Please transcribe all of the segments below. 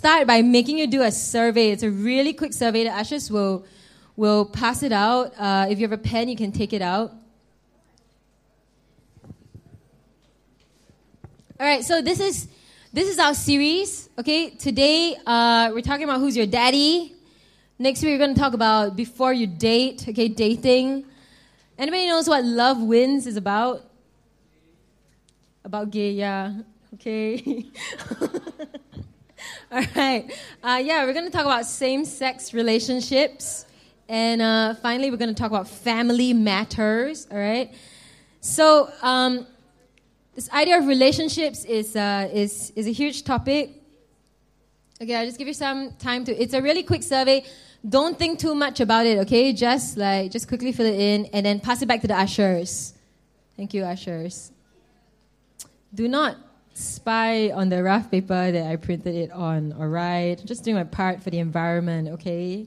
start by making you do a survey. It's a really quick survey. The ushers will will pass it out. Uh, if you have a pen, you can take it out. All right, so this is this is our series. Okay, today uh, we're talking about who's your daddy. Next week we're going to talk about before you date. Okay, dating. Anybody knows what Love Wins is about? About gay, yeah. Okay. All right. Uh, yeah, we're going to talk about same sex relationships. And uh, finally, we're going to talk about family matters. All right. So, um, this idea of relationships is, uh, is, is a huge topic. Okay, I'll just give you some time to. It's a really quick survey. Don't think too much about it, okay? Just like, just quickly fill it in and then pass it back to the ushers. Thank you, ushers. Do not spy on the rough paper that I printed it on, alright? Just doing my part for the environment, okay?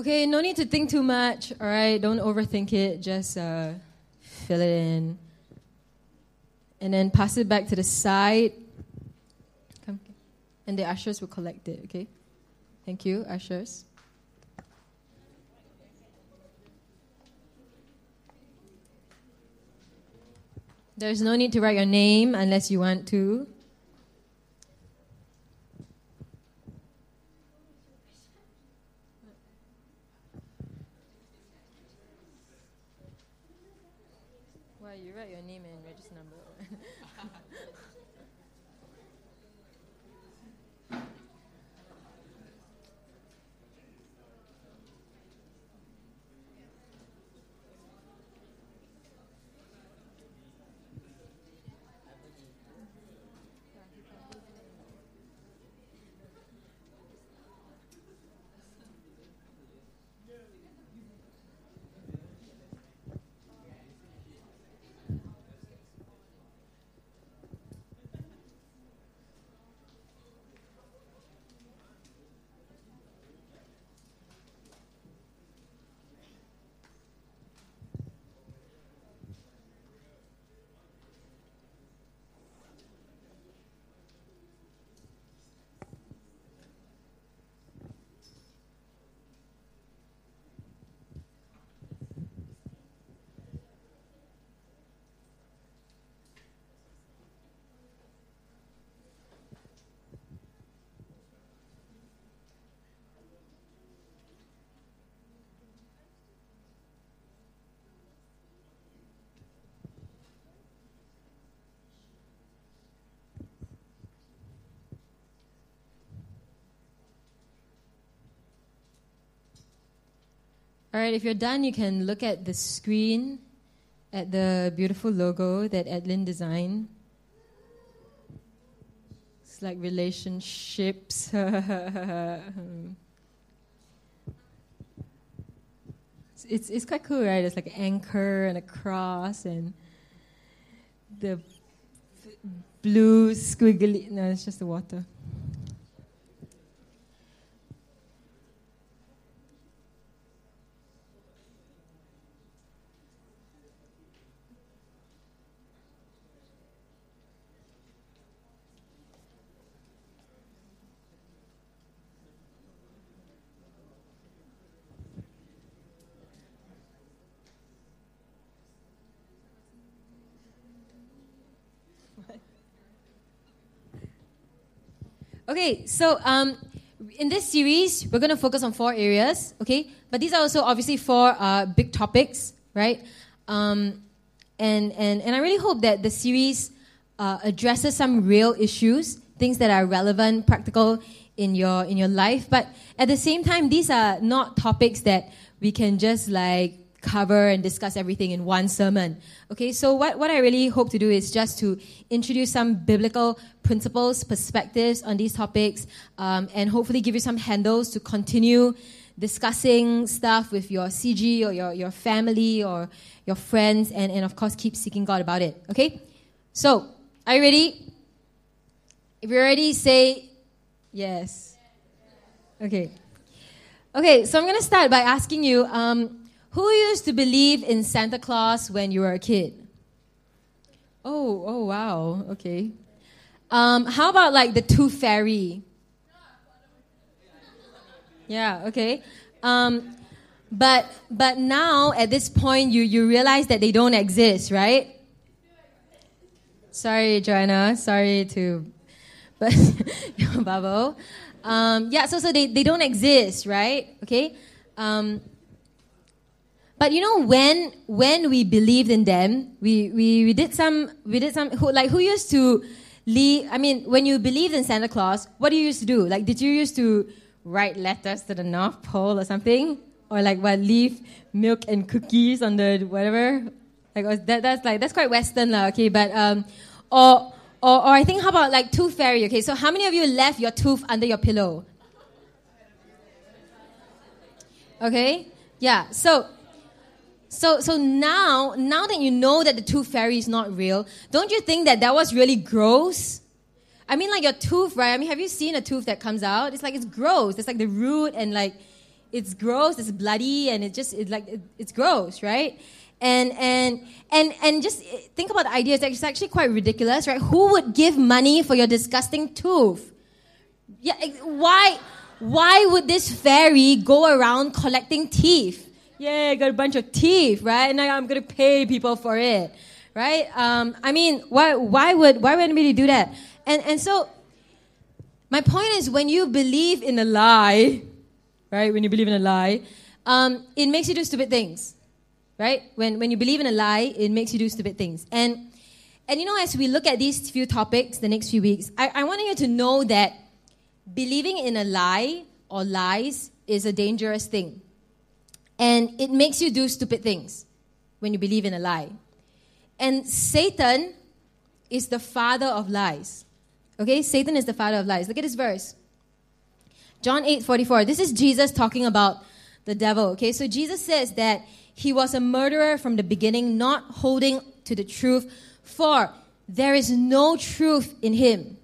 Okay, no need to think too much, all right? Don't overthink it. Just uh, fill it in. And then pass it back to the side. Come. And the ushers will collect it, okay? Thank you, ushers. There's no need to write your name unless you want to. All right, if you're done, you can look at the screen at the beautiful logo that Edlin designed. It's like relationships. it's, it's quite cool, right? It's like an anchor and a cross and the blue squiggly. No, it's just the water. Okay, so um, in this series, we're going to focus on four areas, okay? But these are also obviously four uh, big topics, right? Um, and, and, and I really hope that the series uh, addresses some real issues, things that are relevant, practical in your, in your life. But at the same time, these are not topics that we can just like cover and discuss everything in one sermon. Okay, so what, what I really hope to do is just to introduce some biblical principles, perspectives on these topics, um, and hopefully give you some handles to continue discussing stuff with your CG or your, your family or your friends, and, and of course, keep seeking God about it. Okay? So, Are you ready? If you're ready, say yes. Okay. Okay, so I'm going to start by asking you um, who used to believe in Santa Claus when you were a kid? Oh, oh, wow. Okay. Um, how about like the Tooth Fairy? Yeah, okay. Um, but but now at this point you you realize that they don't exist, right? Sorry, Joanna. Sorry to, but Babo. Um, yeah, so so they, they don't exist, right? Okay. Um, but you know when when we believed in them, we, we, we did some we did some who, like who used to leave. I mean, when you believed in Santa Claus, what do you used to do? Like, did you used to write letters to the North Pole or something, or like what leave milk and cookies on the whatever? Like that, that's like that's quite Western, lah. Okay, but um, or or or I think how about like tooth fairy? Okay, so how many of you left your tooth under your pillow? Okay, yeah. So so, so now, now that you know that the tooth fairy is not real, don't you think that that was really gross? I mean, like your tooth, right? I mean, have you seen a tooth that comes out? It's like it's gross. It's like the root, and like it's gross. It's bloody, and it just it's like it, it's gross, right? And and and and just think about the idea. It's actually quite ridiculous, right? Who would give money for your disgusting tooth? Yeah, why? Why would this fairy go around collecting teeth? Yeah, I got a bunch of teeth, right? And I'm going to pay people for it, right? Um, I mean, why, why would, why would anybody do that? And, and so, my point is when you believe in a lie, right? When you believe in a lie, um, it makes you do stupid things, right? When, when you believe in a lie, it makes you do stupid things. And, and you know, as we look at these few topics the next few weeks, I, I want you to know that believing in a lie or lies is a dangerous thing. And it makes you do stupid things when you believe in a lie. And Satan is the father of lies. Okay? Satan is the father of lies. Look at this verse. John 8 44. This is Jesus talking about the devil. Okay? So Jesus says that he was a murderer from the beginning, not holding to the truth, for there is no truth in him.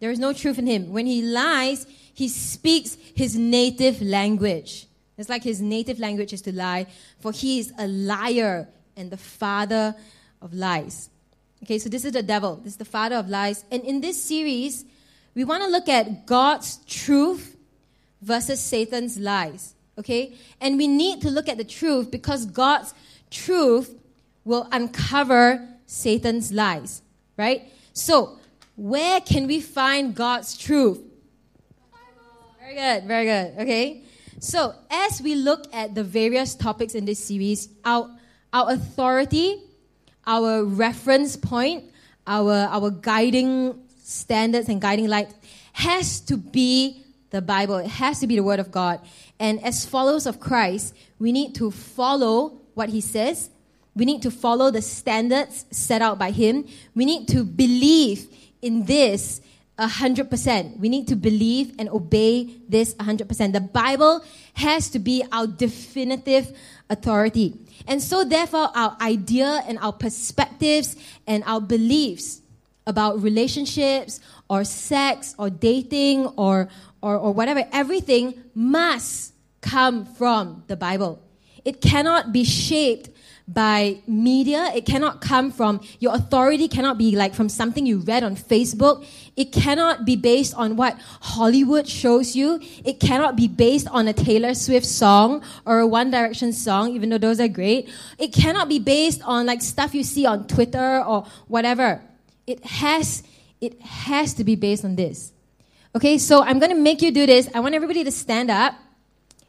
There is no truth in him. When he lies, he speaks his native language. It's like his native language is to lie, for he is a liar and the father of lies. Okay, so this is the devil. This is the father of lies. And in this series, we want to look at God's truth versus Satan's lies. Okay? And we need to look at the truth because God's truth will uncover Satan's lies. Right? So, where can we find God's truth? Very good, very good. Okay? So, as we look at the various topics in this series, our, our authority, our reference point, our, our guiding standards and guiding light has to be the Bible. It has to be the Word of God. And as followers of Christ, we need to follow what He says. We need to follow the standards set out by Him. We need to believe in this 100%. We need to believe and obey this 100%. The Bible has to be our definitive authority. And so, therefore, our idea and our perspectives and our beliefs about relationships or sex or dating or, or, or whatever, everything must come from the Bible. It cannot be shaped by media. It cannot come from, your authority cannot be like from something you read on Facebook. It cannot be based on what Hollywood shows you. It cannot be based on a Taylor Swift song or a One Direction song, even though those are great. It cannot be based on like stuff you see on Twitter or whatever. It has, it has to be based on this. Okay, so I'm going to make you do this. I want everybody to stand up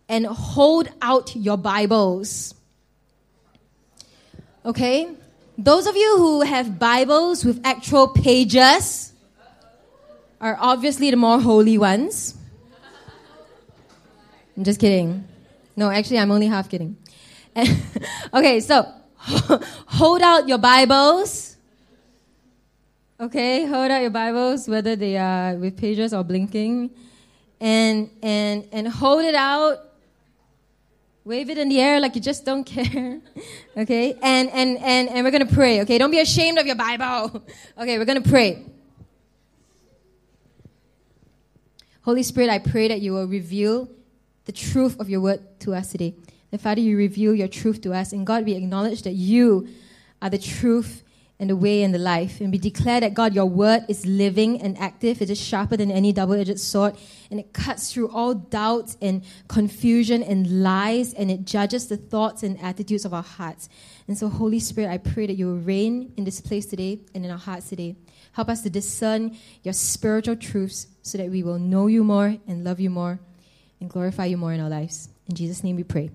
and hold out your Bibles. Okay? Those of you who have Bibles with actual pages are obviously the more holy ones. I'm just kidding. No, actually, I'm only half kidding. okay, so hold out your Bibles. Okay, hold out your Bibles, whether they are with pages or blinking, and and and hold it out Wave it in the air like you just don't care. okay? And, and, and, and we're going to pray, okay? Don't be ashamed of your Bible. okay, we're going to pray. Holy Spirit, I pray that you will reveal the truth of your word to us today. That, Father, you reveal your truth to us. And God, we acknowledge that you are the truth and the way and the life. And we declare that, God, your word is living and active. It is sharper than any double edged sword. And it cuts through all doubts and confusion and lies. And it judges the thoughts and attitudes of our hearts. And so, Holy Spirit, I pray that you will reign in this place today and in our hearts today. Help us to discern your spiritual truths so that we will know you more and love you more and glorify you more in our lives. In Jesus' name we pray.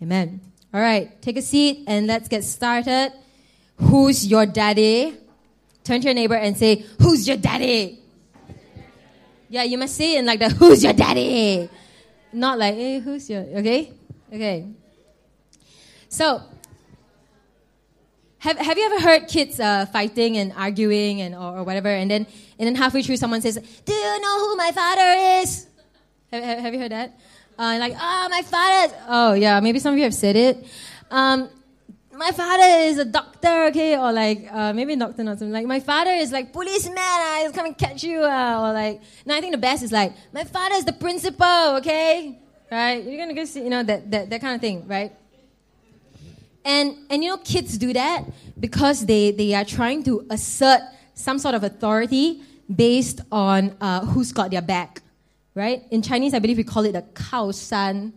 Amen. All right, take a seat and let's get started. Who's your daddy? Turn to your neighbor and say, Who's your daddy? Yeah, you must say it in like that, Who's your daddy? Not like, Hey, who's your. Okay? Okay. So, have, have you ever heard kids uh, fighting and arguing and or, or, whatever, and then and then halfway through someone says, "Do you know who my father is?" Have, have, have you heard that? Uh, like, oh, my father. Oh, yeah. Maybe some of you have said it. Um, my father is a doctor, okay, or like uh, maybe doctor not something. Like my father is like policeman, uh, come and catch you, uh, or like. No, I think the best is like my father is the principal, okay, right? You're gonna go see, you know, that that that kind of thing, right? And and you know, kids do that because they they are trying to assert some sort of authority based on uh, who's got their back, right? In Chinese, I believe we call it the Kao San,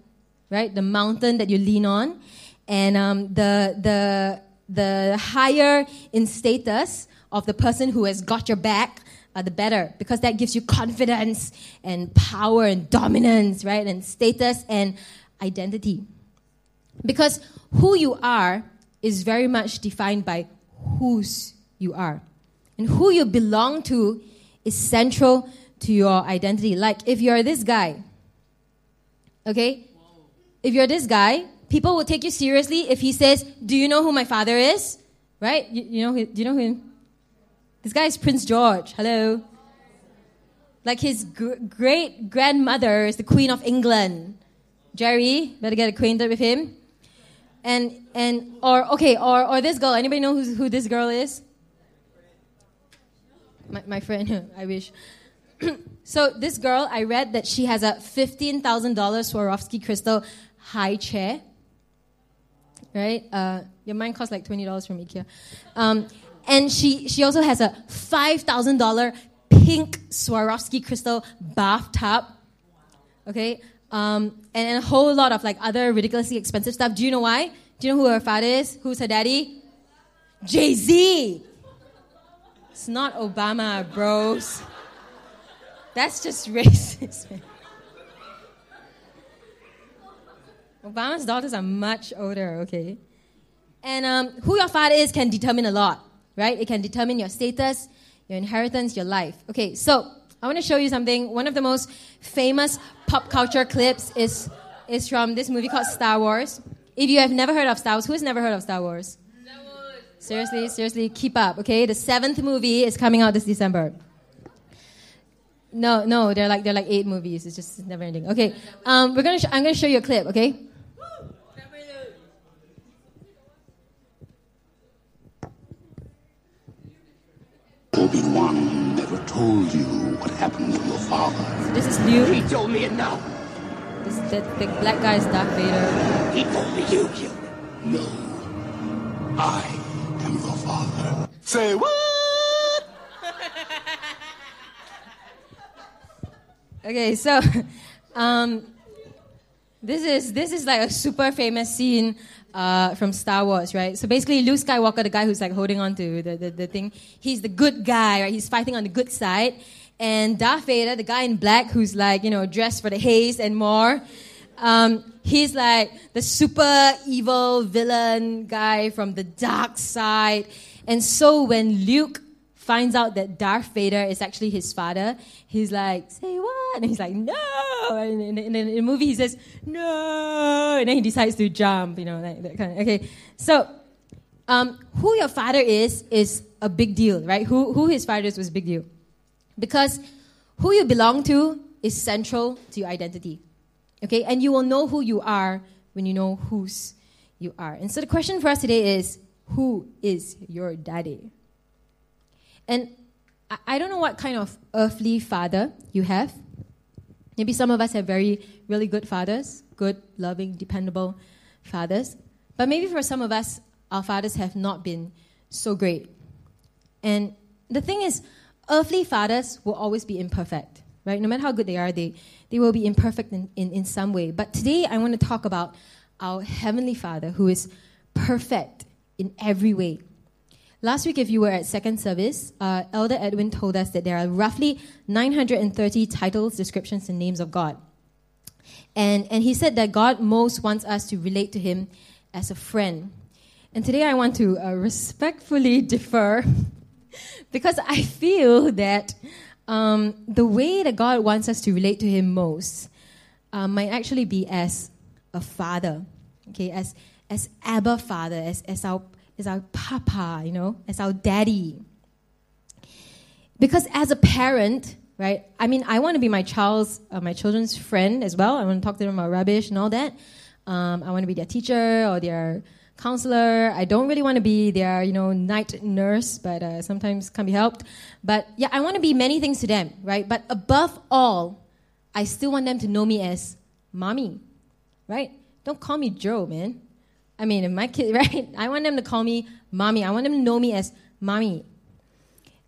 right? The mountain that you lean on and um, the the the higher in status of the person who has got your back, uh, the better, because that gives you confidence and power and dominance, right? And status and identity. Because who you are is very much defined by whose you are. And who you belong to is central to your identity. Like if you're this guy, okay? If you're this guy, people will take you seriously if he says, Do you know who my father is? Right? You, you know, do you know him? This guy is Prince George. Hello. Like his gr- great grandmother is the Queen of England. Jerry, better get acquainted with him. And and or okay, or or this girl. Anybody know who who this girl is? My, my friend, I wish. so this girl, I read that she has a fifteen thousand dollars Swarovski crystal high chair right? Uh, your mine costs like twenty dollars from IKEA, um, and she she also has a five thousand dollar pink Swarovski crystal bathtub. Okay, um, and, and a whole lot of like other ridiculously expensive stuff. Do you know why? Do you know who her father is? Who's her daddy? Jay Z. It's not Obama, bros. That's just racist. Man. Obama's daughters are much older, okay? And um, who your father is can determine a lot, right? It can determine your status, your inheritance, your life. Okay, so I want to show you something. One of the most famous pop culture clips is, is from this movie called Star Wars. If you have never heard of Star Wars, who has never heard of Star Wars? Seriously, seriously, keep up, okay? The seventh movie is coming out this December. No, no, they're like they're like eight movies. It's just never ending. Okay, um, we're gonna. Sh- I'm gonna show you a clip. Okay. Obi-Wan never told you what happened to your father. This is Luke. He told me it now. This the, the black guy is Darth Vader. He told me you killed him. No. I am your father. Say what? okay, so um, this is this is like a super famous scene uh, from Star Wars, right? So basically, Luke Skywalker, the guy who's like holding on to the, the, the thing, he's the good guy, right? He's fighting on the good side. And Darth Vader, the guy in black who's like, you know, dressed for the haze and more, um, he's like the super evil villain guy from the dark side. And so when Luke finds out that Darth Vader is actually his father, he's like, say what? And he's like, no. And in, the movie, he says, no. And then he decides to jump, you know, like that kind of. Okay. So, um, who your father is, is a big deal, right? Who, who his father is was a big deal. Because who you belong to is central to your identity. Okay? And you will know who you are when you know whose you are. And so the question for us today is who is your daddy? And I, don't know what kind of earthly father you have. Maybe some of us have very, really good fathers, good, loving, dependable fathers. But maybe for some of us, our fathers have not been so great. And the thing is, earthly fathers will always be imperfect, right? No matter how good they are, they, they will be imperfect in, in, in some way. But today, I want to talk about our Heavenly Father who is perfect in every way. Last week, if you were at second service, uh, Elder Edwin told us that there are roughly 930 titles, descriptions, and names of God. And, and he said that God most wants us to relate to Him as a friend. And today I want to uh, respectfully defer because I feel that um, the way that God wants us to relate to Him most uh, might actually be as a father, okay, as, as Abba Father, as, as, our, as our papa, you know, as our daddy. Because as a parent, right, I mean, I want to be my child's, uh, my children's friend as well. I want to talk to them about rubbish and all that. Um, I want to be their teacher or their counselor. I don't really want to be their, you know, night nurse, but uh, sometimes can be helped. But yeah, I want to be many things to them, right? But above all, I still want them to know me as mommy, right? Don't call me Joe, man. I mean, if my kid, right? I want them to call me mommy. I want them to know me as mommy.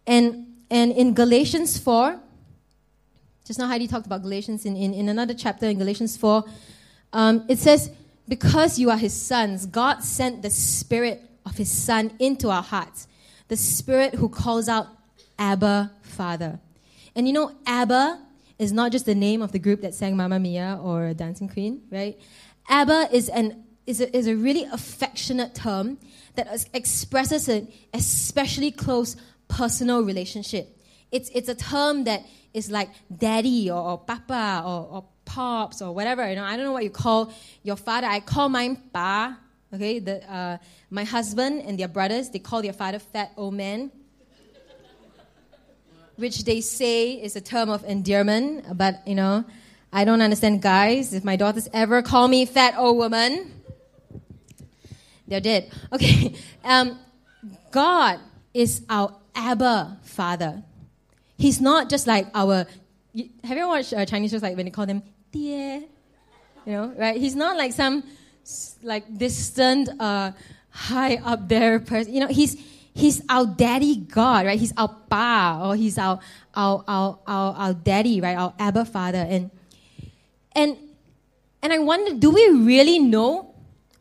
And and in Galatians 4, just now Heidi talked about Galatians in, in, in another chapter in Galatians 4, um, it says, Because you are his sons, God sent the spirit of his son into our hearts, the spirit who calls out, Abba, Father. And you know, Abba is not just the name of the group that sang Mamma Mia or Dancing Queen, right? Abba is, an, is, a, is a really affectionate term that expresses an especially close personal relationship. It's, it's a term that is like daddy or, or papa or, or pops or whatever. You know, I don't know what you call your father. I call mine pa. Okay, the, uh, my husband and their brothers, they call their father fat old man, which they say is a term of endearment. But you know, I don't understand guys. If my daughters ever call me fat old woman, they're dead. Okay, um, God is our Abba Father. He's not just like our. Have you ever watched uh, Chinese shows like when they call them "dear"? You know, right? He's not like some like distant, uh, high up there person. You know, he's he's our daddy God, right? He's our pa, or he's our our our our, our daddy, right? Our Abba Father, and and and I wonder, do we really know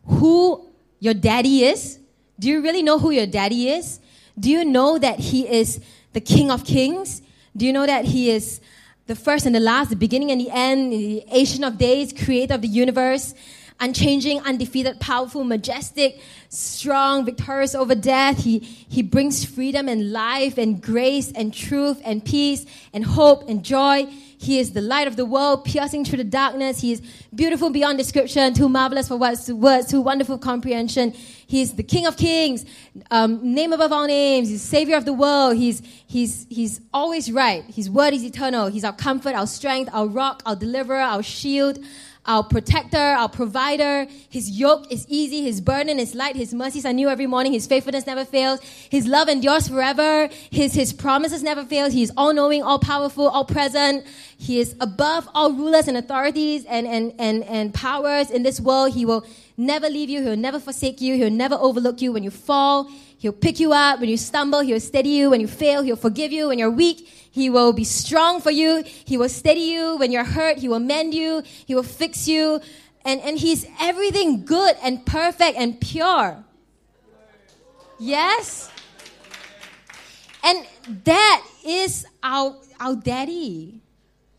who your daddy is? Do you really know who your daddy is? Do you know that he is the King of Kings? Do you know that He is the first and the last, the beginning and the end, the Ancient of Days, creator of the universe, unchanging, undefeated, powerful, majestic, strong, victorious over death. He, he brings freedom and life and grace and truth and peace and hope and joy. He is the light of the world, piercing through the darkness. He is beautiful beyond description, too marvelous for words, words too wonderful comprehension. He is the King of Kings, um, name above all names. He's Savior of the world. He's, he's, he's always right. His word is eternal. He's our comfort, our strength, our rock, our deliverer, our shield, our protector, our provider. His yoke is easy, his burden is light, his mercies are new every morning, his faithfulness never fails, his love endures forever, his, his promises never fail. He is all knowing, all powerful, all present. He is above all rulers and authorities and, and, and, and powers in this world. He will never leave you, he'll never forsake you, he'll never overlook you when you fall. He'll pick you up when you stumble. He'll steady you when you fail. He'll forgive you when you're weak. He will be strong for you. He will steady you when you're hurt. He will mend you. He will fix you. And, and He's everything good and perfect and pure. Yes? And that is our, our daddy.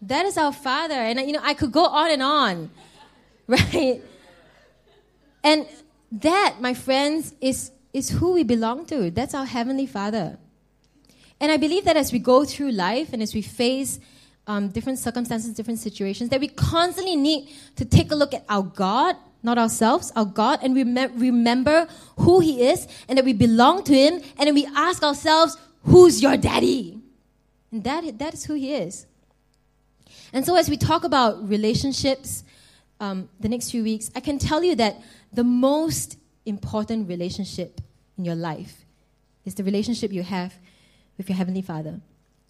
That is our father. And, you know, I could go on and on, right? And that, my friends, is is who we belong to. That's our Heavenly Father. And I believe that as we go through life and as we face um, different circumstances, different situations, that we constantly need to take a look at our God, not ourselves, our God, and rem- remember who He is and that we belong to Him, and then we ask ourselves, Who's your daddy? And that, that is who He is. And so, as we talk about relationships, um, the next few weeks, I can tell you that the most important relationship in your life is the relationship you have with your Heavenly Father.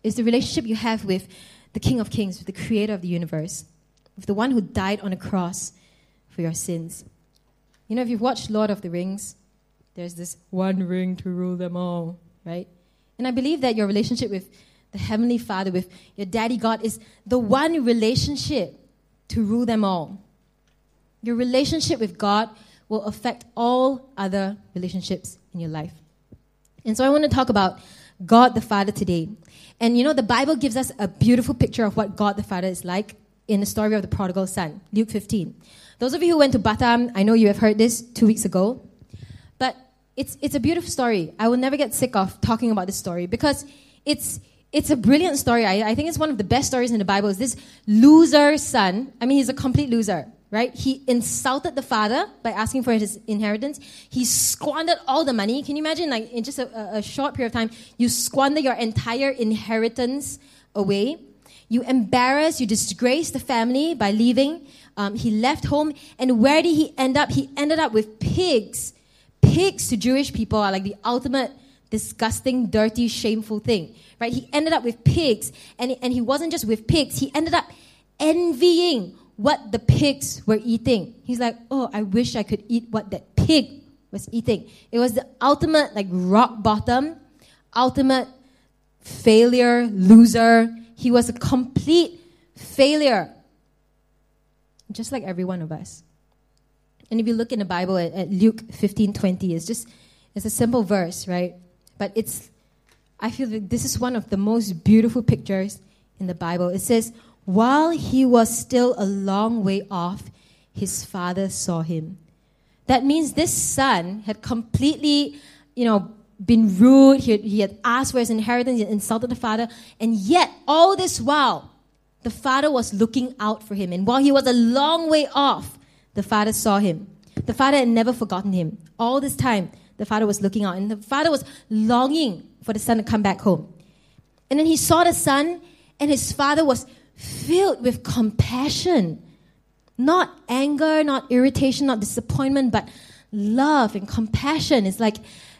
It's the relationship you have with the King of Kings, with the Creator of the universe, with the one who died on a cross for your sins. You know, if you've watched Lord of the Rings, there's this one ring to rule them all, right? And I believe that your relationship with the Heavenly Father, with your daddy God, is the one relationship to rule them all. Your relationship with God will affect all other relationships in your life. And so I want to talk about God the Father today. And you know, the Bible gives us a beautiful picture of what God the Father is like in the story of the prodigal son, Luke 15. Those of you who went to Batam, I know you have heard this two weeks ago. But it's, it's a beautiful story. I will never get sick of talking about this story because it's, it's a brilliant story. I, I think it's one of the best stories in the Bible. Is this loser son? I mean, he's a complete loser right? He insulted the father by asking for his inheritance. He squandered all the money. Can you imagine, like, in just a, a short period of time, you squander your entire inheritance away? You embarrass, you disgrace the family by leaving. Um, he left home, and where did he end up? He ended up with pigs. Pigs to Jewish people are like the ultimate disgusting, dirty, shameful thing, right? He ended up with pigs, and, and he wasn't just with pigs, he ended up envying what the pigs were eating. He's like, oh, I wish I could eat what that pig was eating. It was the ultimate, like, rock bottom, ultimate failure, loser. He was a complete failure, just like every one of us. And if you look in the Bible at, at Luke 15 20, it's just, it's a simple verse, right? But it's, I feel that this is one of the most beautiful pictures in the Bible. It says, while he was still a long way off, his father saw him. That means this son had completely, you know, been rude. He had, he had asked for his inheritance. He had insulted the father. And yet, all this while, the father was looking out for him. And while he was a long way off, the father saw him. The father had never forgotten him. All this time, the father was looking out. And the father was longing for the son to come back home. And then he saw the son, and his father was filled with compassion. Not anger, not irritation, not disappointment, but love and compassion. It's like,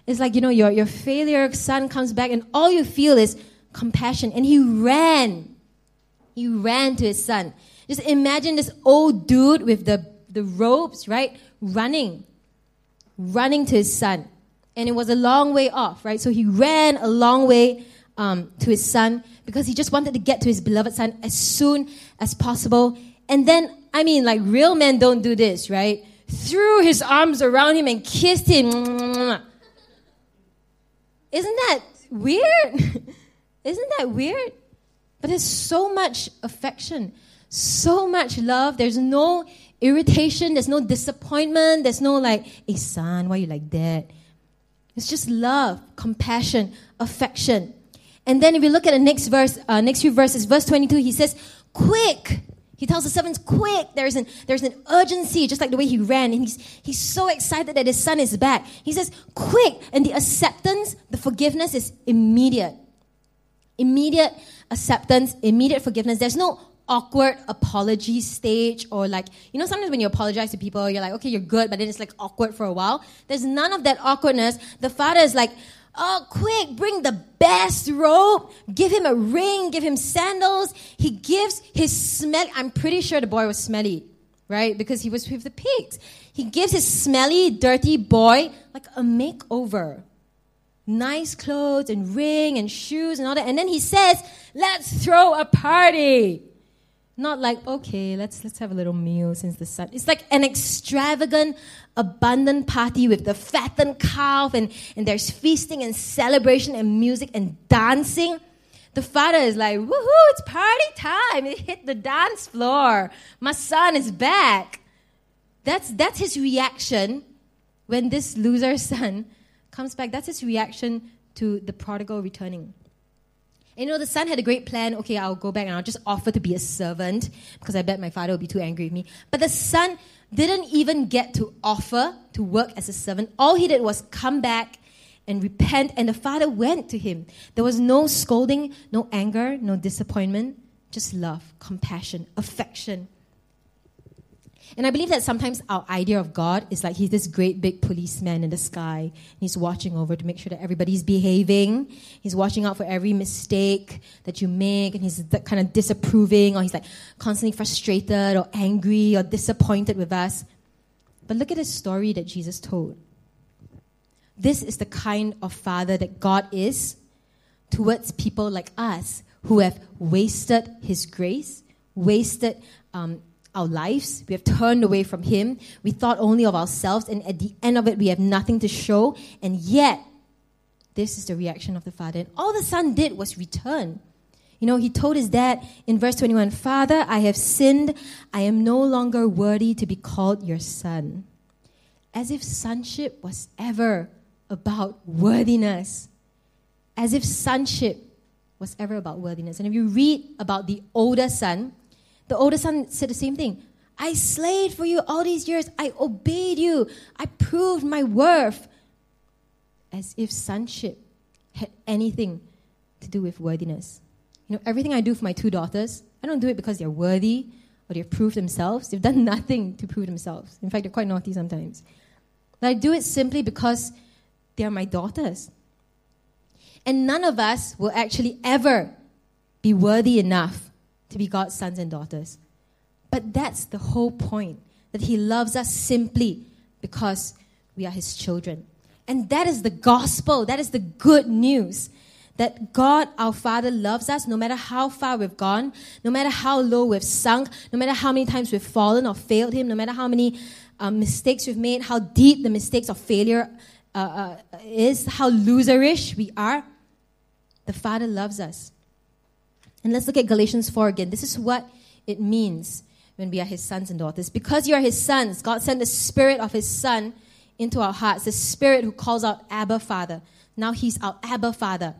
it's like, you know, your, your failure son comes back and all you feel is compassion. And he ran. He ran to his son. Just imagine this old dude with the, the ropes, right? Running. Running to his son. And it was a long way off, right? So he ran a long way um, to his son because he just wanted to get to his beloved son as soon as possible. And then, I mean, like real men don't do this, right? Threw his arms around him and kissed him. Isn't that weird? Isn't that weird? But there's so much affection, so much love. There's no irritation, there's no disappointment, there's no like, hey son, why are you like that? It's just love, compassion, affection. And then if you look at the next verse, uh, next few verses, verse 22, he says, quick. He tells the servants, quick. There's an, there's an urgency, just like the way he ran. And he's, he's so excited that his son is back. He says, quick. And the acceptance, the forgiveness is immediate. Immediate acceptance, immediate forgiveness. There's no awkward apology stage or like you know sometimes when you apologize to people you're like okay you're good but then it's like awkward for a while there's none of that awkwardness the father is like Oh, quick, bring the best robe. Give him a ring, give him sandals. He gives his smell. I'm pretty sure the boy was smelly, right? Because he was with the pigs. He gives his smelly, dirty boy like a makeover. Nice clothes and ring and shoes and all that. And then he says, let's throw a party. Not like, okay, let's let's have a little meal since the son. It's like an extravagant, abundant party with the fattened calf and, and there's feasting and celebration and music and dancing. The father is like, woohoo, it's party time. It hit the dance floor. My son is back. That's that's his reaction when this loser son comes back. That's his reaction to the prodigal returning. And you know, the son had a great plan. Okay, I'll go back and I'll just offer to be a servant because I bet my father will be too angry with me. But the son didn't even get to offer to work as a servant. All he did was come back and repent, and the father went to him. There was no scolding, no anger, no disappointment, just love, compassion, affection. And I believe that sometimes our idea of God is like he's this great big policeman in the sky. And He's watching over to make sure that everybody's behaving. He's watching out for every mistake that you make, and he's kind of disapproving, or he's like constantly frustrated or angry or disappointed with us. But look at the story that Jesus told. This is the kind of father that God is towards people like us who have wasted his grace, wasted um, our lives. We have turned away from Him. We thought only of ourselves, and at the end of it, we have nothing to show. And yet, this is the reaction of the Father. And all the Son did was return. You know, he told his dad in verse 21 Father, I have sinned. I am no longer worthy to be called your son. As if sonship was ever about worthiness. As if sonship was ever about worthiness. And if you read about the older son, the older son said the same thing. I slaved for you all these years. I obeyed you. I proved my worth. As if sonship had anything to do with worthiness. You know, everything I do for my two daughters, I don't do it because they're worthy or they've proved themselves. They've done nothing to prove themselves. In fact, they're quite naughty sometimes. But I do it simply because they are my daughters. And none of us will actually ever be worthy enough to be God's sons and daughters. But that's the whole point that He loves us simply because we are His children. And that is the gospel, that is the good news. That God, our Father, loves us no matter how far we've gone, no matter how low we've sunk, no matter how many times we've fallen or failed Him, no matter how many um, mistakes we've made, how deep the mistakes of failure uh, uh, is, how loserish we are. The Father loves us. And let's look at Galatians 4 again. This is what it means when we are his sons and daughters. Because you are his sons, God sent the spirit of his son into our hearts, the spirit who calls out Abba Father. Now he's our Abba Father.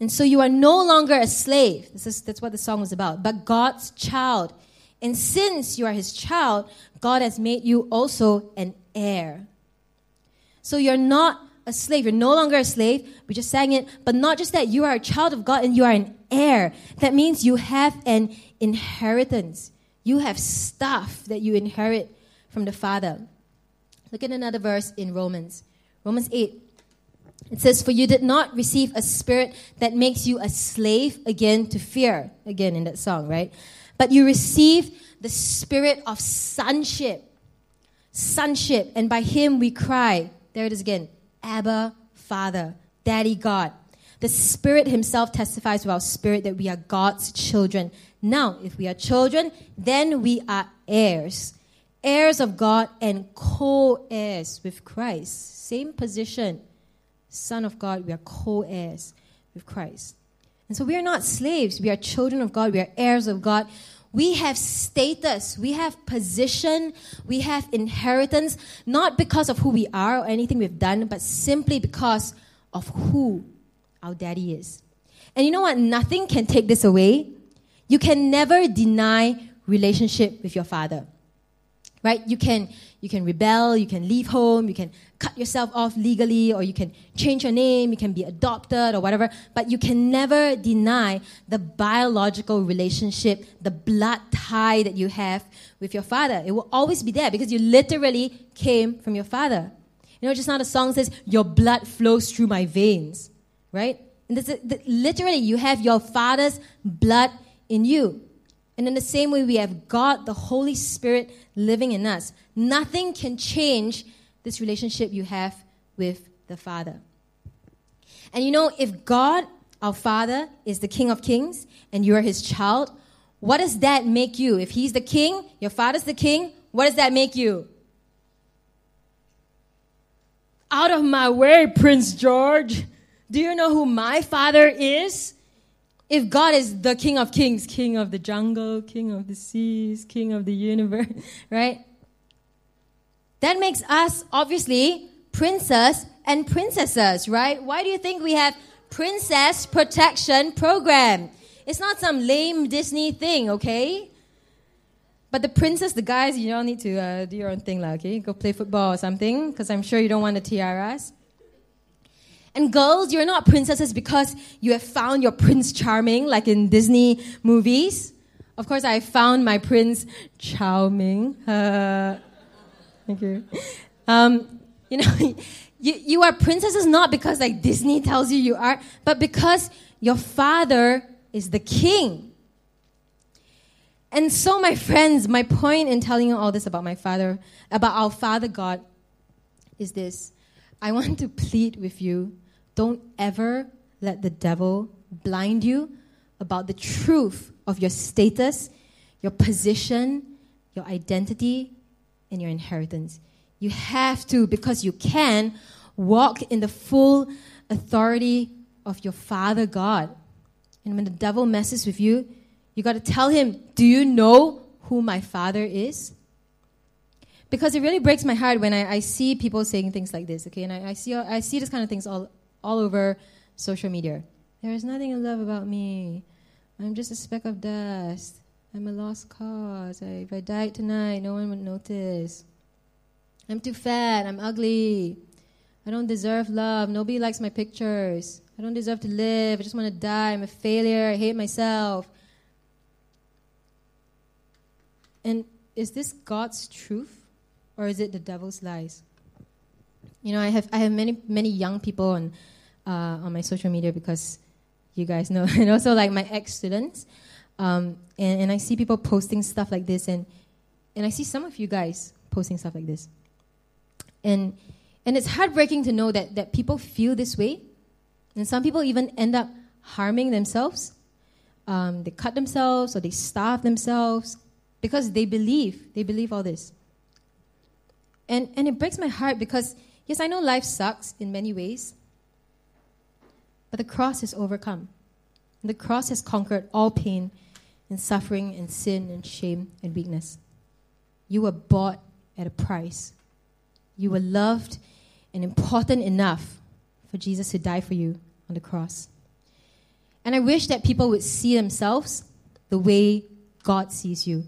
And so you are no longer a slave. This is, that's what the song was about, but God's child. And since you are his child, God has made you also an heir. So you're not a slave. You're no longer a slave. We just sang it. But not just that, you are a child of God and you are an heir. That means you have an inheritance. You have stuff that you inherit from the Father. Look at another verse in Romans. Romans 8. It says, For you did not receive a spirit that makes you a slave again to fear. Again in that song, right? But you received the spirit of sonship. Sonship. And by him we cry. There it is again. Abba, Father, Daddy God. The Spirit Himself testifies to our spirit that we are God's children. Now, if we are children, then we are heirs. Heirs of God and co heirs with Christ. Same position. Son of God, we are co heirs with Christ. And so we are not slaves. We are children of God. We are heirs of God. We have status, we have position, we have inheritance, not because of who we are or anything we've done, but simply because of who our daddy is. And you know what? Nothing can take this away. You can never deny relationship with your father right? You can, you can rebel, you can leave home, you can cut yourself off legally, or you can change your name, you can be adopted or whatever, but you can never deny the biological relationship, the blood tie that you have with your father. It will always be there because you literally came from your father. You know, just now the song says, Your blood flows through my veins, right? And this, literally, you have your father's blood in you. And in the same way, we have God, the Holy Spirit, living in us. Nothing can change this relationship you have with the Father. And you know, if God, our Father, is the King of Kings and you are his child, what does that make you? If he's the king, your father's the king, what does that make you? Out of my way, Prince George. Do you know who my father is? If God is the King of Kings, King of the jungle, King of the seas, King of the universe, right? That makes us obviously princess and princesses, right? Why do you think we have princess protection program? It's not some lame Disney thing, okay? But the princess, the guys, you don't need to uh, do your own thing, like, okay? Go play football or something, because I'm sure you don't want the tiaras. And girls, you're not princesses because you have found your Prince Charming, like in Disney movies. of course, I found my prince charming. Uh, thank you. Um, you know, you, you are princesses not because like Disney tells you you are, but because your father is the king. And so, my friends, my point in telling you all this about my father, about our father God, is this. I want to plead with you don't ever let the devil blind you about the truth of your status, your position, your identity, and your inheritance. You have to, because you can, walk in the full authority of your Father God. And when the devil messes with you, you got to tell him, Do you know who my Father is? Because it really breaks my heart when I, I see people saying things like this, okay? And I, I, see, I see this kind of things all, all over social media. There is nothing to love about me. I'm just a speck of dust. I'm a lost cause. I, if I died tonight, no one would notice. I'm too fat. I'm ugly. I don't deserve love. Nobody likes my pictures. I don't deserve to live. I just want to die. I'm a failure. I hate myself. And is this God's truth or is it the devil's lies? You know, I have I have many many young people on uh, on my social media because you guys know, and also like my ex students, um, and, and I see people posting stuff like this, and and I see some of you guys posting stuff like this, and and it's heartbreaking to know that that people feel this way, and some people even end up harming themselves. Um, they cut themselves or they starve themselves because they believe they believe all this. And and it breaks my heart because yes, I know life sucks in many ways. But the cross has overcome. The cross has conquered all pain and suffering and sin and shame and weakness. You were bought at a price. You were loved and important enough for Jesus to die for you on the cross. And I wish that people would see themselves the way God sees you,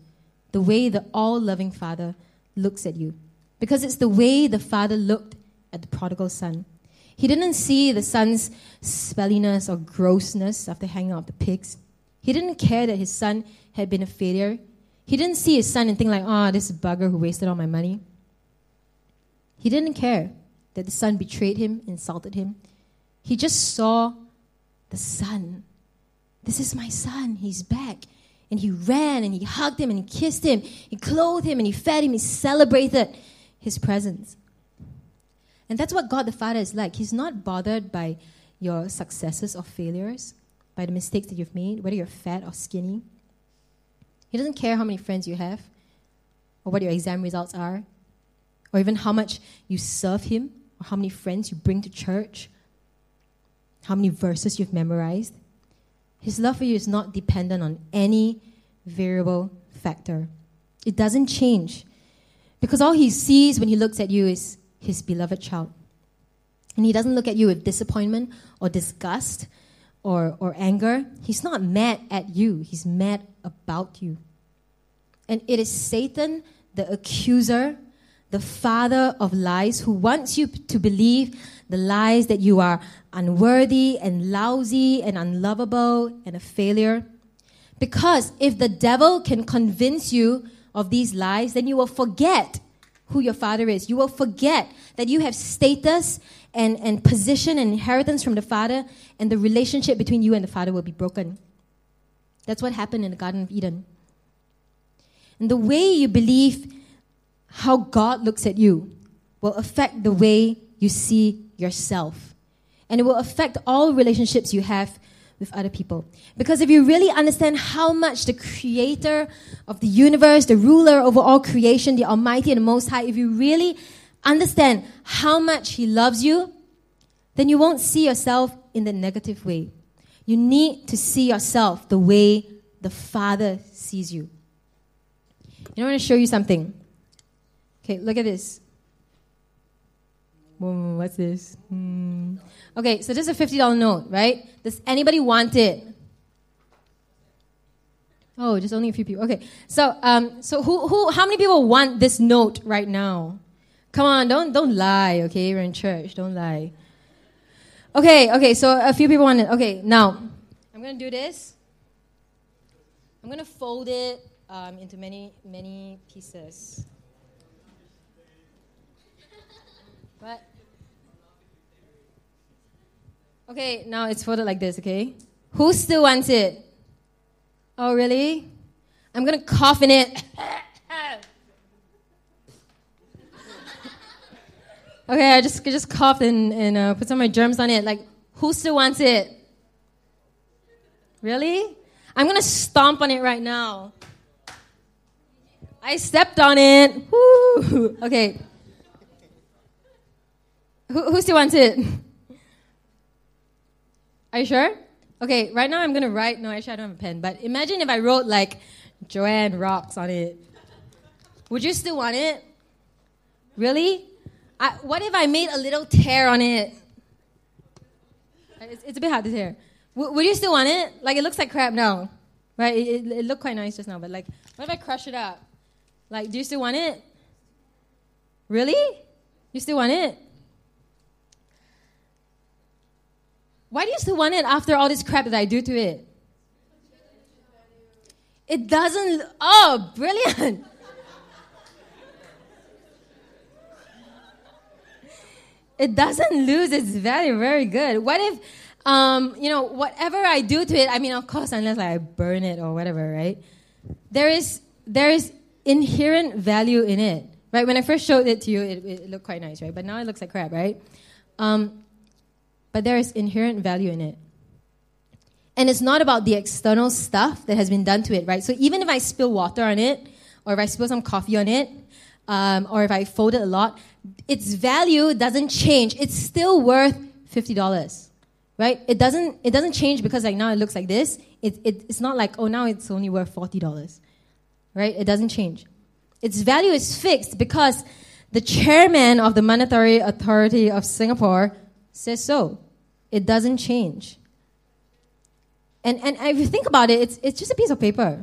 the way the all loving Father looks at you. Because it's the way the Father looked at the prodigal son. He didn't see the son's spelliness or grossness after hanging out with the pigs. He didn't care that his son had been a failure. He didn't see his son and think like, oh, this bugger who wasted all my money. He didn't care that the son betrayed him, insulted him. He just saw the son. This is my son. He's back. And he ran and he hugged him and he kissed him. He clothed him and he fed him. He celebrated his presence. And that's what God the Father is like. He's not bothered by your successes or failures, by the mistakes that you've made, whether you're fat or skinny. He doesn't care how many friends you have, or what your exam results are, or even how much you serve Him, or how many friends you bring to church, how many verses you've memorized. His love for you is not dependent on any variable factor. It doesn't change. Because all he sees when he looks at you is his beloved child. And he doesn't look at you with disappointment or disgust or, or anger. He's not mad at you, he's mad about you. And it is Satan, the accuser, the father of lies, who wants you to believe the lies that you are unworthy and lousy and unlovable and a failure. Because if the devil can convince you of these lies, then you will forget who your father is. You will forget that you have status and, and position and inheritance from the father, and the relationship between you and the father will be broken. That's what happened in the Garden of Eden. And the way you believe how God looks at you will affect the way you see yourself. And it will affect all relationships you have with other people. Because if you really understand how much the creator of the universe, the ruler over all creation, the Almighty and the Most High, if you really understand how much He loves you, then you won't see yourself in the negative way. You need to see yourself the way the Father sees you. And I want to show you something. Okay, look at this. What's this? Hmm. Okay, so this is a $50 note, right? Does anybody want it? Oh, just only a few people. Okay, so um, so who who how many people want this note right now? Come on, don't don't lie. Okay, we're in church. Don't lie. Okay, okay. So a few people want it. Okay, now I'm gonna do this. I'm to fold it um, into many, many pieces. What? Okay, now it's folded like this, okay? Who still wants it? Oh, really? I'm gonna cough in it. okay, I just just coughed and, and uh, put some of my germs on it. Like, who still wants it? Really? I'm gonna stomp on it right now. I stepped on it. Woo! Okay. Who, who still wants it? Are you sure? Okay, right now I'm gonna write. No, actually, I don't have a pen. But imagine if I wrote like Joanne rocks on it. Would you still want it? Really? I, what if I made a little tear on it? It's, it's a bit hard to tear. W- would you still want it? Like it looks like crap now, right? It, it, it looked quite nice just now, but like, what if I crush it up? Like, do you still want it? Really? You still want it? Why do you still want it after all this crap that I do to it? It doesn't. Oh, brilliant. it doesn't lose its value. Very good. What if, um, you know, whatever I do to it, I mean, of course, unless like, I burn it or whatever, right? There is, there is inherent value in it, right? When I first showed it to you, it, it looked quite nice, right? But now it looks like crap, right? Um, but there is inherent value in it. And it's not about the external stuff that has been done to it, right? So even if I spill water on it, or if I spill some coffee on it, um, or if I fold it a lot, its value doesn't change. It's still worth fifty dollars, right? It doesn't. It doesn't change because like now it looks like this. It, it, it's not like oh now it's only worth forty dollars, right? It doesn't change. Its value is fixed because the chairman of the Monetary Authority of Singapore says so. It doesn't change. And, and if you think about it, it's, it's just a piece of paper,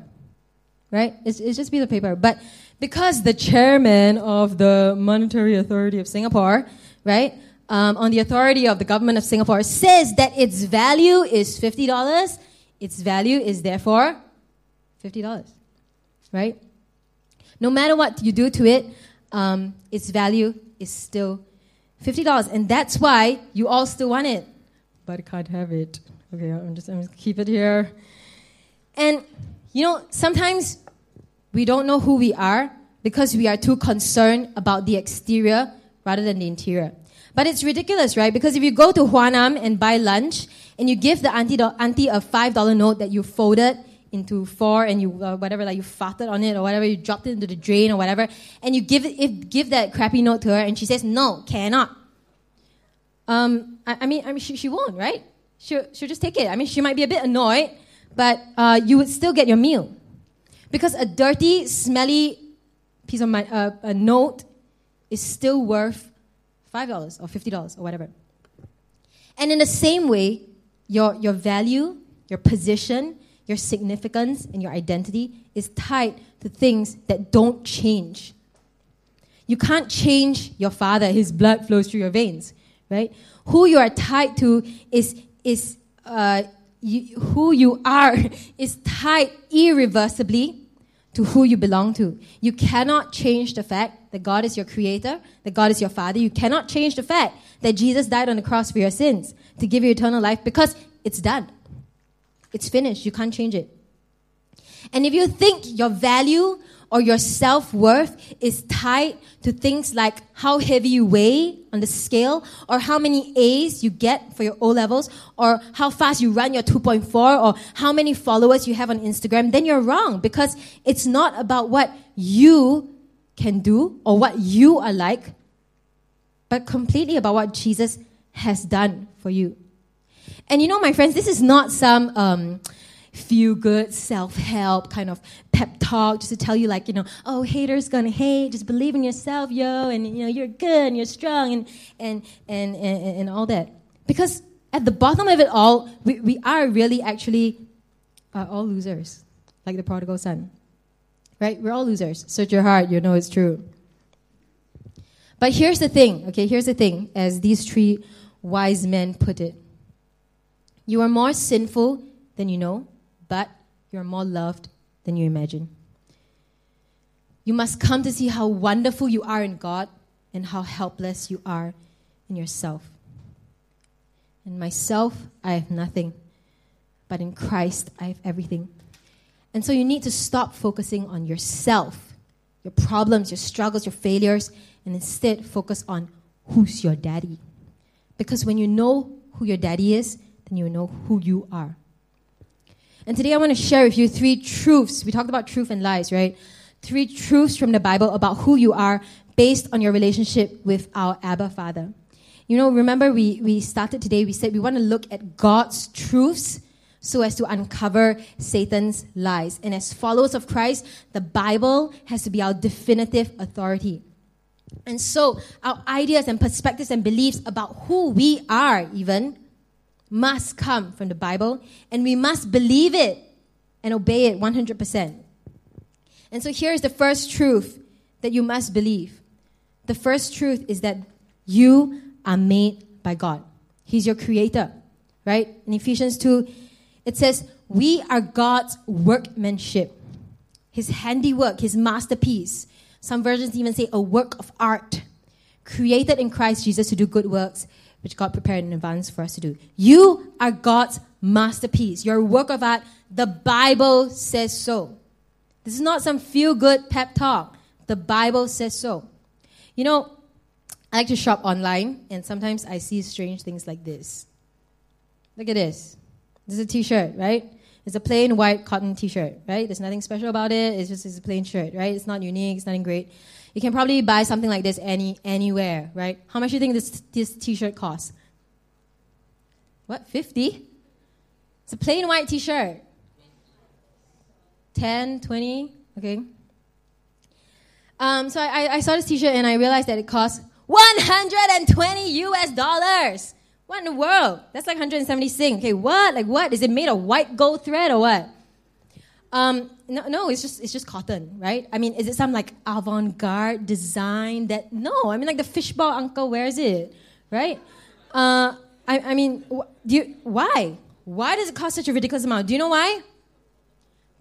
right? It's, it's just a piece of paper. But because the chairman of the Monetary Authority of Singapore, right, um, on the authority of the government of Singapore, says that its value is $50, its value is therefore $50, right? No matter what you do to it, um, its value is still $50. And that's why you all still want it, but can't have it. Okay, I'm just, I'm just keep it here. And, you know, sometimes we don't know who we are because we are too concerned about the exterior rather than the interior. But it's ridiculous, right? Because if you go to Huanam and buy lunch and you give the auntie, auntie a $5 note that you folded into four and you, uh, whatever, like you farted on it or whatever, you dropped it into the drain or whatever, and you give, it, give that crappy note to her and she says, no, cannot. Um, I, I mean, I mean she, she won't, right? she'll, she'll just take it. I mean, she might be a bit annoyed, but uh, you would still get your meal. Because a dirty, smelly piece of my, uh, a note is still worth $5 or $50 or whatever. And in the same way, your, your value, your position, your significance, and your identity is tied to things that don't change. You can't change your father, his blood flows through your veins, right? Who you are tied to is is uh, you, who you are is tied irreversibly to who you belong to. You cannot change the fact that God is your creator, that God is your father. You cannot change the fact that Jesus died on the cross for your sins to give you eternal life because it's done. It's finished. You can't change it. And if you think your value or your self worth is tied to things like how heavy you weigh on the scale, or how many A's you get for your O levels, or how fast you run your 2.4, or how many followers you have on Instagram, then you're wrong because it's not about what you can do or what you are like, but completely about what Jesus has done for you. And you know, my friends, this is not some. Um, feel good self help kind of pep talk just to tell you like you know oh haters gonna hate just believe in yourself yo and you know you're good and you're strong and and and and, and all that. Because at the bottom of it all we, we are really actually uh, all losers like the prodigal son right? We're all losers. Search your heart you know it's true. But here's the thing okay? Here's the thing as these three wise men put it. You are more sinful than you know but you're more loved than you imagine. You must come to see how wonderful you are in God and how helpless you are in yourself. In myself, I have nothing, but in Christ, I have everything. And so you need to stop focusing on yourself, your problems, your struggles, your failures, and instead focus on who's your daddy. Because when you know who your daddy is, then you know who you are. And today I want to share with you three truths. We talked about truth and lies, right? Three truths from the Bible about who you are based on your relationship with our Abba Father. You know, remember we, we started today, we said we want to look at God's truths so as to uncover Satan's lies. And as followers of Christ, the Bible has to be our definitive authority. And so, our ideas and perspectives and beliefs about who we are, even, must come from the Bible, and we must believe it and obey it 100%. And so, here is the first truth that you must believe. The first truth is that you are made by God, He's your creator, right? In Ephesians 2, it says, We are God's workmanship, His handiwork, His masterpiece. Some versions even say a work of art, created in Christ Jesus to do good works, which God prepared in advance for us to do. You are God's masterpiece, your work of art. The Bible says so. This is not some feel good pep talk. The Bible says so. You know, I like to shop online, and sometimes I see strange things like this. Look at this. This is a t shirt, right? It's a plain white cotton t-shirt, right? There's nothing special about it. It's just it's a plain shirt, right? It's not unique. It's nothing great. You can probably buy something like this any anywhere, right? How much do you think this this t-shirt costs? What? Fifty? It's a plain white t-shirt. 10, 20, okay. Um, so I, I saw this t-shirt and I realized that it costs 120 US dollars. What in the world? That's like 170 sing. Okay, what? Like what? Is it made of white gold thread or what? Um, no, no, it's just it's just cotton, right? I mean, is it some like avant-garde design that? No, I mean like the fishball uncle wears it, right? Uh, I, I mean, do you, why? Why does it cost such a ridiculous amount? Do you know why?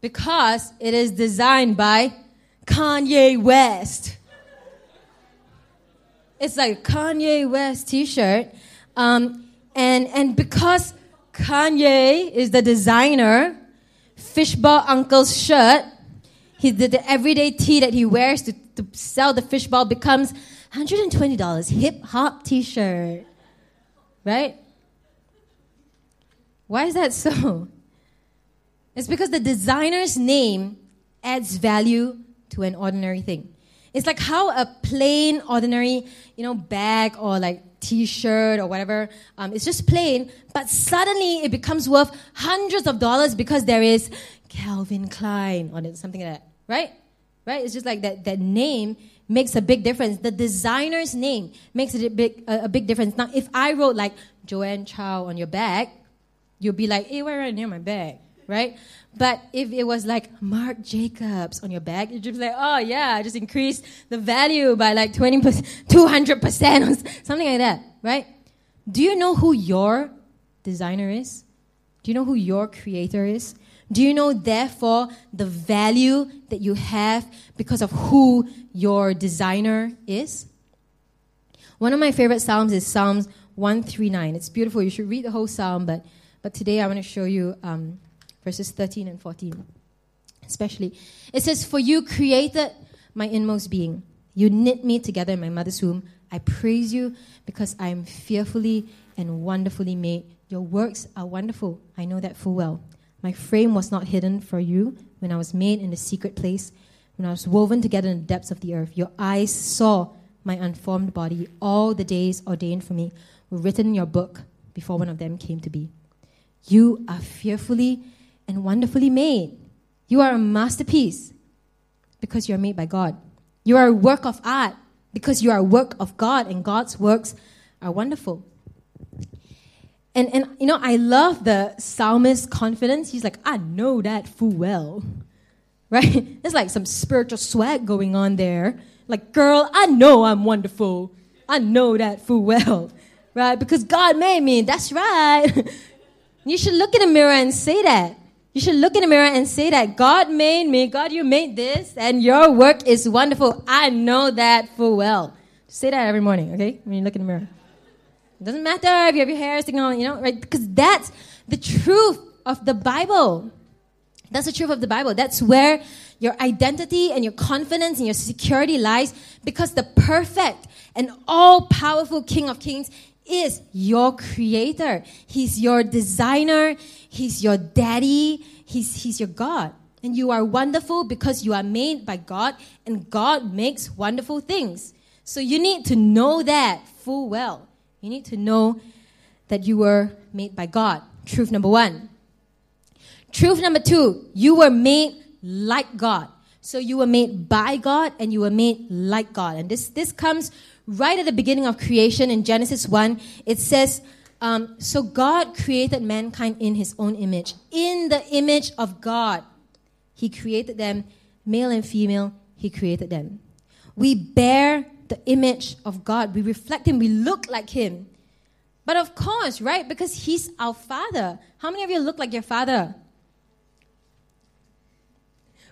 Because it is designed by Kanye West. It's like Kanye West T-shirt um, and, and because Kanye is the designer, Fishball Uncle's shirt, he, the, the everyday tee that he wears to, to sell the fishball becomes $120 hip hop t shirt. Right? Why is that so? It's because the designer's name adds value to an ordinary thing. It's like how a plain, ordinary, you know, bag or like t-shirt or whatever. Um, it's just plain, but suddenly it becomes worth hundreds of dollars because there is Calvin Klein on it, something like that, right? Right? It's just like that. That name makes a big difference. The designer's name makes it a big a, a big difference. Now, if I wrote like Joanne Chow on your bag, you'll be like, "Hey, why are you right near my bag?" Right? But if it was like Marc Jacobs on your bag, you'd just be like, oh yeah, I just increased the value by like 20%, 200% or something like that, right? Do you know who your designer is? Do you know who your creator is? Do you know, therefore, the value that you have because of who your designer is? One of my favorite Psalms is Psalms 139. It's beautiful. You should read the whole Psalm, but, but today I want to show you um, verses 13 and 14. Especially, it says, For you created my inmost being. You knit me together in my mother's womb. I praise you because I am fearfully and wonderfully made. Your works are wonderful. I know that full well. My frame was not hidden for you when I was made in the secret place, when I was woven together in the depths of the earth. Your eyes saw my unformed body. All the days ordained for me were written in your book before one of them came to be. You are fearfully and wonderfully made. You are a masterpiece because you are made by God. You are a work of art because you are a work of God, and God's works are wonderful. And, and you know, I love the psalmist's confidence. He's like, I know that full well. Right? There's like some spiritual swag going on there. Like, girl, I know I'm wonderful. I know that full well. Right? Because God made me. That's right. you should look in the mirror and say that. You should look in the mirror and say that God made me, God, you made this, and your work is wonderful. I know that full well. Say that every morning, okay? When you look in the mirror. It doesn't matter if you have your hair sticking on, you know, right? Because that's the truth of the Bible. That's the truth of the Bible. That's where your identity and your confidence and your security lies because the perfect and all powerful King of Kings is your creator. He's your designer. He's your daddy. He's, he's your God. And you are wonderful because you are made by God and God makes wonderful things. So you need to know that full well. You need to know that you were made by God. Truth number one. Truth number two, you were made like God. So you were made by God and you were made like God. And this, this comes right at the beginning of creation in Genesis 1. It says, um, So God created mankind in his own image. In the image of God, he created them, male and female, he created them. We bear the image of God. We reflect him. We look like him. But of course, right? Because he's our father. How many of you look like your father?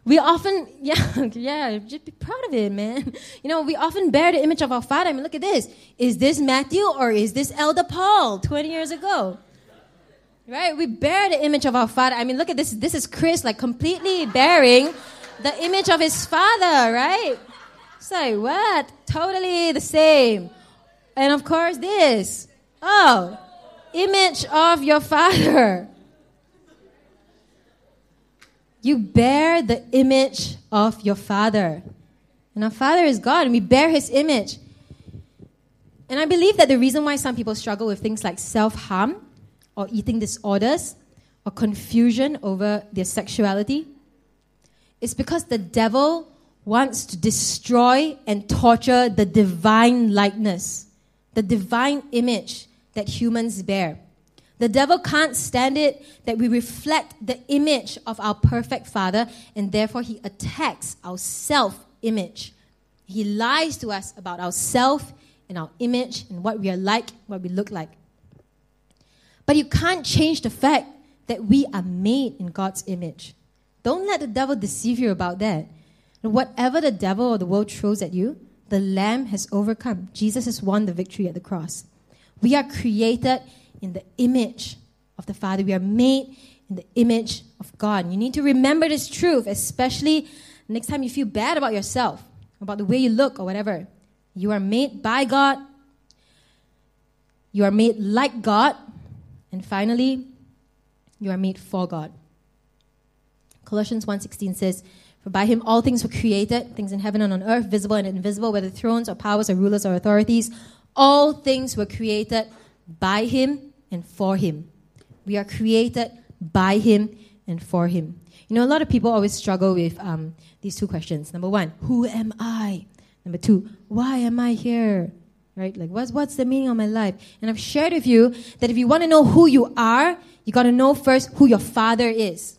We often, yeah, yeah, just be proud of it, man. You know, we often bear the image of our father. I mean, look at this. Is this Matthew or is this Elder Paul 20 years ago? Right? We bear the image of our father. I mean, look at this. This is Chris, like completely bearing the image of his father, right? So, what? Totally the same. And of course, this. Oh, image of your father. You bear the image of your Father. And our Father is God, and we bear His image. And I believe that the reason why some people struggle with things like self harm or eating disorders or confusion over their sexuality is because the devil wants to destroy and torture the divine likeness, the divine image that humans bear. The devil can't stand it that we reflect the image of our perfect Father, and therefore he attacks our self image. He lies to us about ourself and our image and what we are like, what we look like. But you can't change the fact that we are made in God's image. Don't let the devil deceive you about that. Whatever the devil or the world throws at you, the Lamb has overcome. Jesus has won the victory at the cross. We are created in the image of the Father. We are made in the image of God. You need to remember this truth, especially next time you feel bad about yourself, about the way you look or whatever. You are made by God. You are made like God. And finally, you are made for God. Colossians 1:16 says, "For by him all things were created, things in heaven and on earth, visible and invisible, whether thrones or powers or rulers or authorities, all things were created by him and for Him. We are created by Him and for Him. You know, a lot of people always struggle with um, these two questions. Number one, who am I? Number two, why am I here? Right? Like, what's, what's the meaning of my life? And I've shared with you that if you want to know who you are, you got to know first who your father is,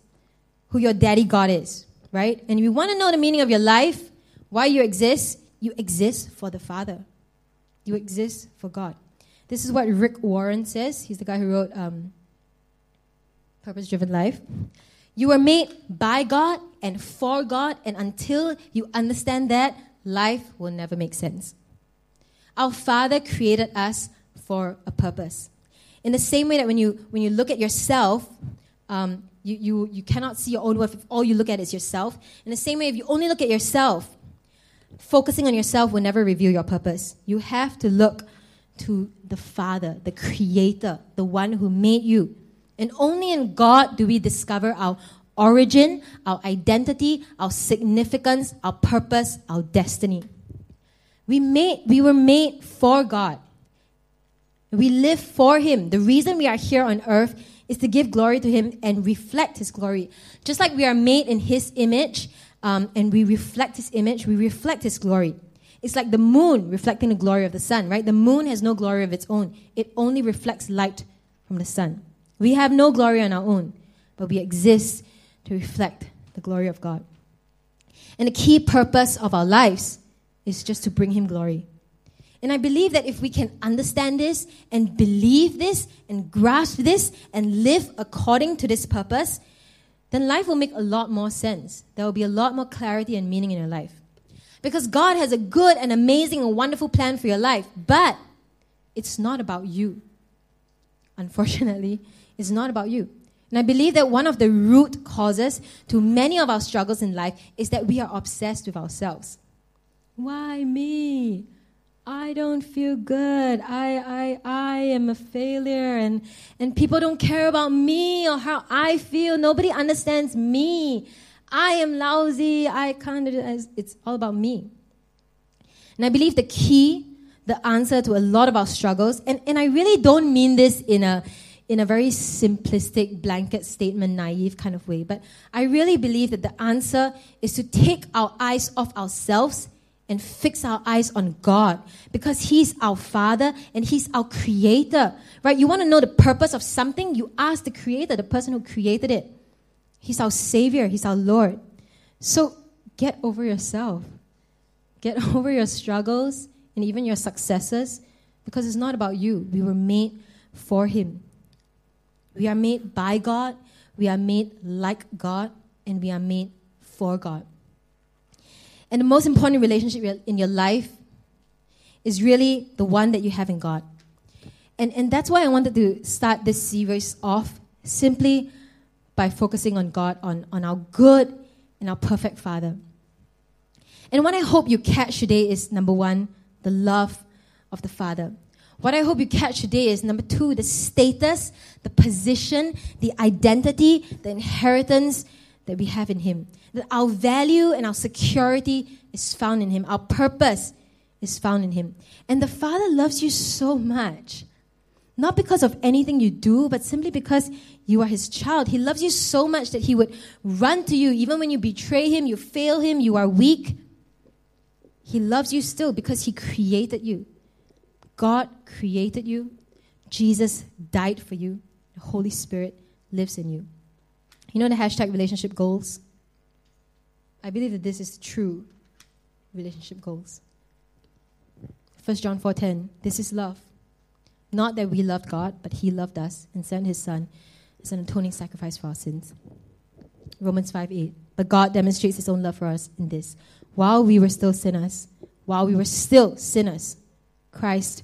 who your daddy God is, right? And if you want to know the meaning of your life, why you exist, you exist for the Father. You exist for God. This is what Rick Warren says. He's the guy who wrote um, Purpose Driven Life. You were made by God and for God, and until you understand that, life will never make sense. Our Father created us for a purpose. In the same way that when you, when you look at yourself, um, you, you, you cannot see your own worth if all you look at is yourself. In the same way, if you only look at yourself, focusing on yourself will never reveal your purpose. You have to look to the Father, the Creator, the one who made you. And only in God do we discover our origin, our identity, our significance, our purpose, our destiny. We, made, we were made for God. We live for Him. The reason we are here on earth is to give glory to Him and reflect His glory. Just like we are made in His image um, and we reflect His image, we reflect His glory. It's like the moon reflecting the glory of the sun, right? The moon has no glory of its own, it only reflects light from the sun. We have no glory on our own, but we exist to reflect the glory of God. And the key purpose of our lives is just to bring Him glory. And I believe that if we can understand this and believe this and grasp this and live according to this purpose, then life will make a lot more sense. There will be a lot more clarity and meaning in your life. Because God has a good and amazing and wonderful plan for your life, but it's not about you. Unfortunately, it's not about you. And I believe that one of the root causes to many of our struggles in life is that we are obsessed with ourselves. Why me? I don't feel good. I, I, I am a failure and, and people don't care about me or how I feel. Nobody understands me. I am lousy. I can't, it's all about me. And I believe the key, the answer to a lot of our struggles, and, and I really don't mean this in a, in a very simplistic blanket statement, naive kind of way, but I really believe that the answer is to take our eyes off ourselves and fix our eyes on God because He's our Father and He's our Creator. Right? You want to know the purpose of something? You ask the Creator, the person who created it. He's our Savior, He's our Lord. So get over yourself. Get over your struggles and even your successes because it's not about you. We were made for Him. We are made by God, we are made like God, and we are made for God. And the most important relationship in your life is really the one that you have in God. And, and that's why I wanted to start this series off simply by focusing on God, on, on our good and our perfect Father. And what I hope you catch today is number one, the love of the Father. What I hope you catch today is number two, the status, the position, the identity, the inheritance that we have in Him. That our value and our security is found in Him. Our purpose is found in Him. And the Father loves you so much. Not because of anything you do, but simply because you are His child. He loves you so much that He would run to you even when you betray Him, you fail Him, you are weak. He loves you still because He created you. God created you. Jesus died for you. The Holy Spirit lives in you. You know the hashtag relationship goals? I believe that this is true relationship goals. 1 John 4:10 This is love. Not that we loved God, but he loved us and sent his son as an atoning sacrifice for our sins. Romans 5:8 But God demonstrates his own love for us in this. While we were still sinners, while we were still sinners, Christ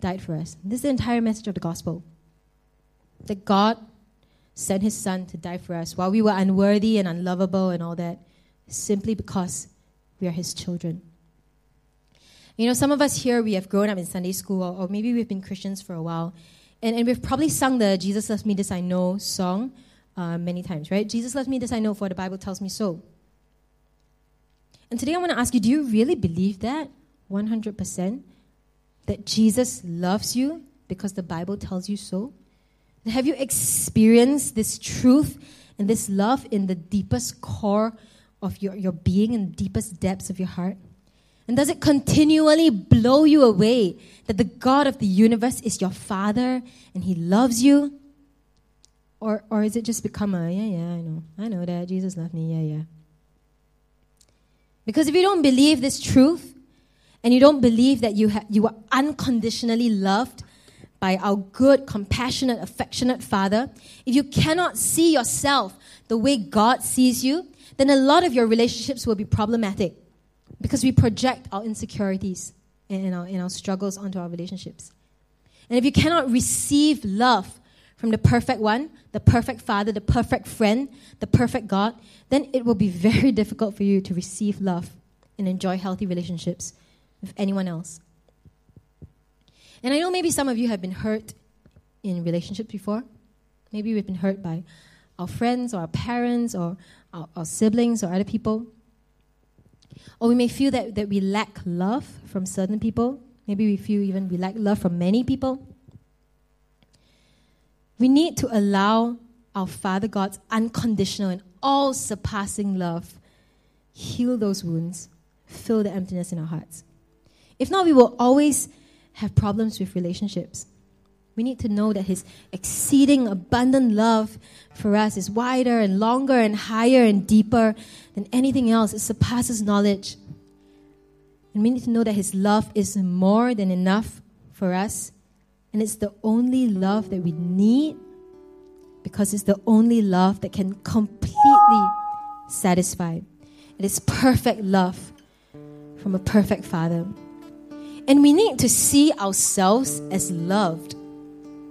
died for us. This is the entire message of the gospel. That God sent his son to die for us while we were unworthy and unlovable and all that, simply because we are his children. You know, some of us here, we have grown up in Sunday school, or, or maybe we've been Christians for a while, and, and we've probably sung the Jesus Loves Me, This I Know song uh, many times, right? Jesus loves me, this I know, for the Bible tells me so. And today I want to ask you do you really believe that 100%? That Jesus loves you because the Bible tells you so? Have you experienced this truth and this love in the deepest core of your, your being and deepest depths of your heart? And does it continually blow you away that the God of the universe is your Father and He loves you? Or, or is it just become a, yeah, yeah, I know. I know that. Jesus loved me. Yeah, yeah. Because if you don't believe this truth and you don't believe that you, ha- you are unconditionally loved by our good, compassionate, affectionate Father, if you cannot see yourself the way God sees you, then a lot of your relationships will be problematic because we project our insecurities and our, our struggles onto our relationships. And if you cannot receive love from the perfect one, the perfect Father, the perfect friend, the perfect God, then it will be very difficult for you to receive love and enjoy healthy relationships with anyone else. And I know maybe some of you have been hurt in relationships before. Maybe we've been hurt by our friends or our parents or our, our siblings or other people. Or we may feel that, that we lack love from certain people. Maybe we feel even we lack love from many people. We need to allow our Father God's unconditional and all surpassing love heal those wounds, fill the emptiness in our hearts. If not, we will always have problems with relationships. We need to know that His exceeding abundant love for us is wider and longer and higher and deeper than anything else. It surpasses knowledge. And we need to know that His love is more than enough for us. And it's the only love that we need because it's the only love that can completely satisfy. It is perfect love from a perfect Father. And we need to see ourselves as loved.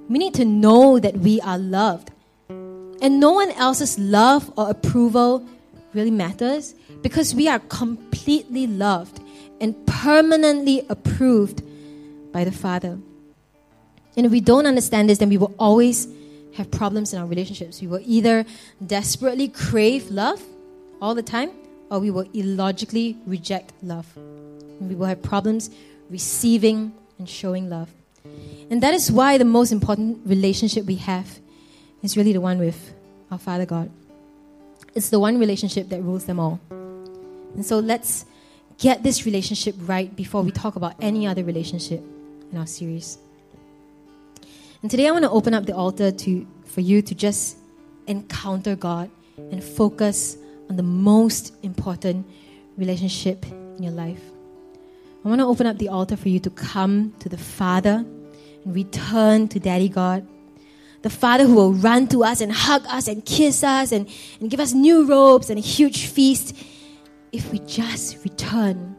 We need to know that we are loved. And no one else's love or approval really matters because we are completely loved and permanently approved by the Father. And if we don't understand this, then we will always have problems in our relationships. We will either desperately crave love all the time, or we will illogically reject love. And we will have problems receiving and showing love. And that is why the most important relationship we have is really the one with our Father God. It's the one relationship that rules them all. And so let's get this relationship right before we talk about any other relationship in our series. And today I want to open up the altar to for you to just encounter God and focus on the most important relationship in your life. I want to open up the altar for you to come to the Father and return to Daddy God. The Father who will run to us and hug us and kiss us and, and give us new robes and a huge feast if we just return.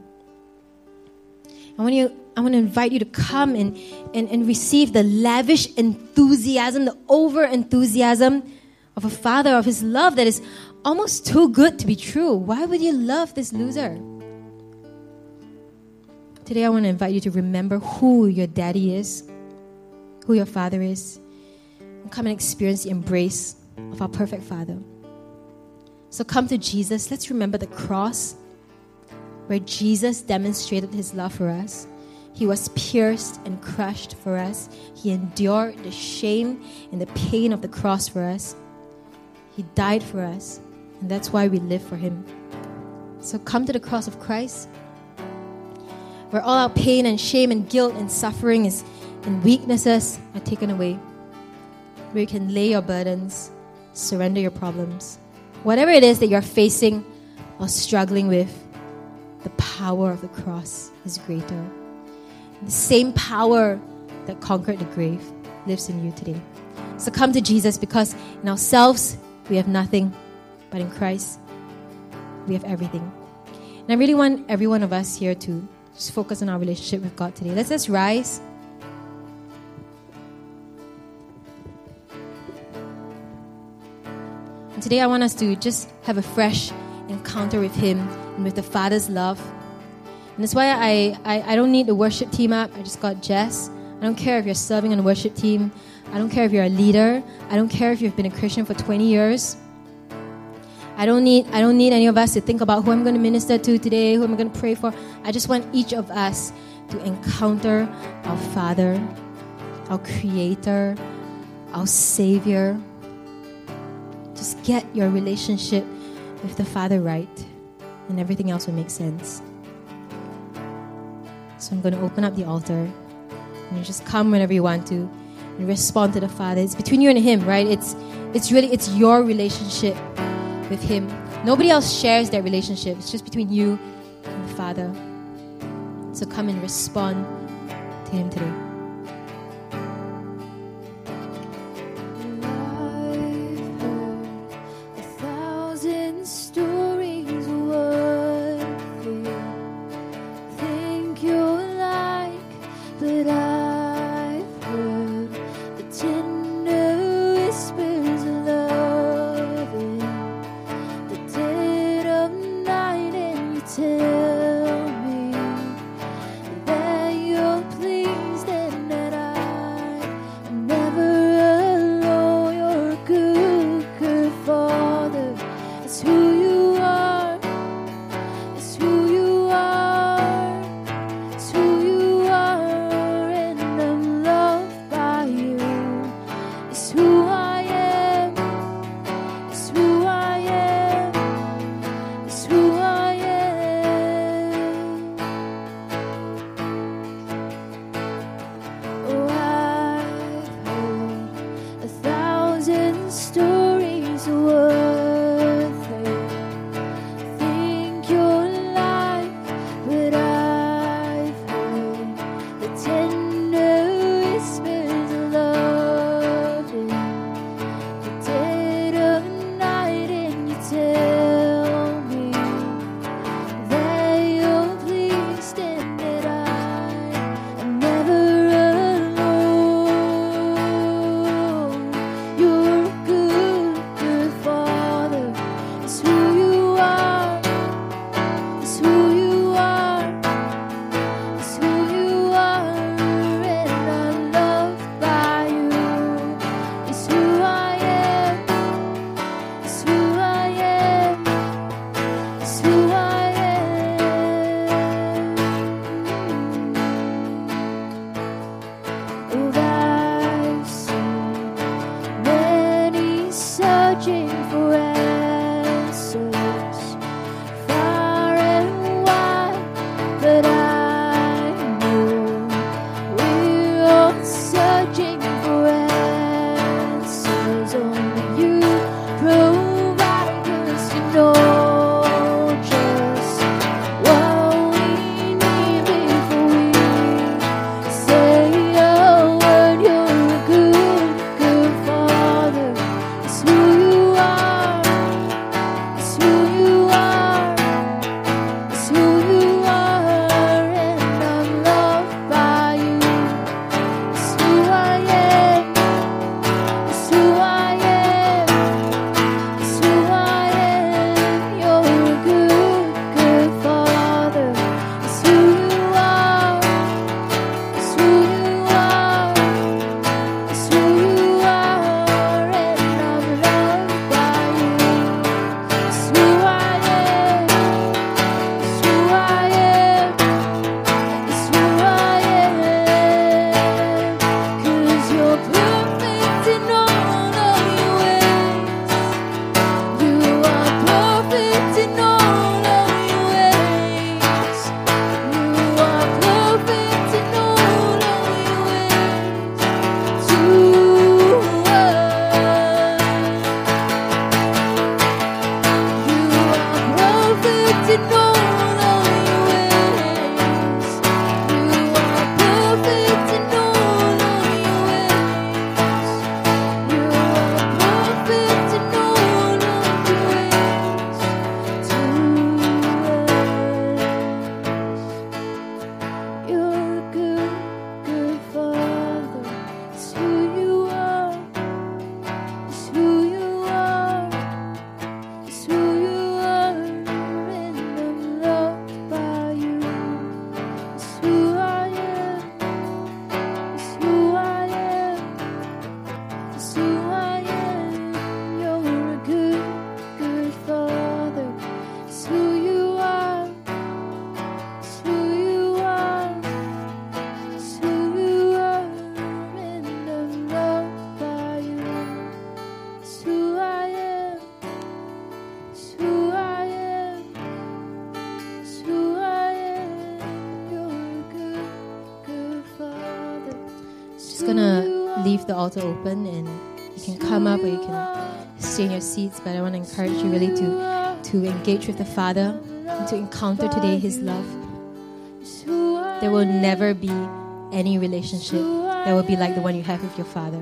I want, you, I want to invite you to come and, and, and receive the lavish enthusiasm, the over enthusiasm of a father, of his love that is almost too good to be true. Why would you love this loser? Today, I want to invite you to remember who your daddy is, who your father is, and come and experience the embrace of our perfect father. So come to Jesus. Let's remember the cross where Jesus demonstrated his love for us. He was pierced and crushed for us. He endured the shame and the pain of the cross for us. He died for us, and that's why we live for him. So come to the cross of Christ where all our pain and shame and guilt and suffering is, and weaknesses are taken away, where you can lay your burdens, surrender your problems. Whatever it is that you're facing or struggling with, the power of the cross is greater. The same power that conquered the grave lives in you today. So come to Jesus because in ourselves we have nothing, but in Christ we have everything. And I really want every one of us here to just focus on our relationship with God today. Let's just rise. Today I want us to just have a fresh encounter with Him and with the Father's love. And that's why I, I, I don't need the worship team up. I just got Jess. I don't care if you're serving on the worship team. I don't care if you're a leader. I don't care if you've been a Christian for 20 years. I don't need I don't need any of us to think about who I'm going to minister to today, who I'm going to pray for. I just want each of us to encounter our Father, our creator, our savior. Just get your relationship with the Father right, and everything else will make sense. So I'm going to open up the altar. And you just come whenever you want to and respond to the Father. It's between you and him, right? It's it's really it's your relationship with Him. Nobody else shares that relationship. It's just between you and the Father. So come and respond to Him today. seats, but I want to encourage you really to, to engage with the Father and to encounter today His love. There will never be any relationship that will be like the one you have with your Father.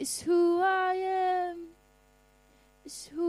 is who I am, is who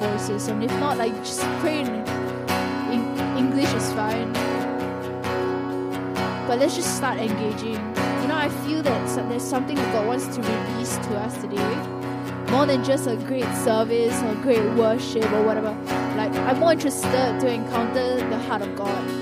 voices. And if not, like just pray in, in English is fine. But let's just start engaging. You know, I feel that there's something that God wants to release to us today. More than just a great service or great worship or whatever. Like, I'm more interested to encounter the heart of God.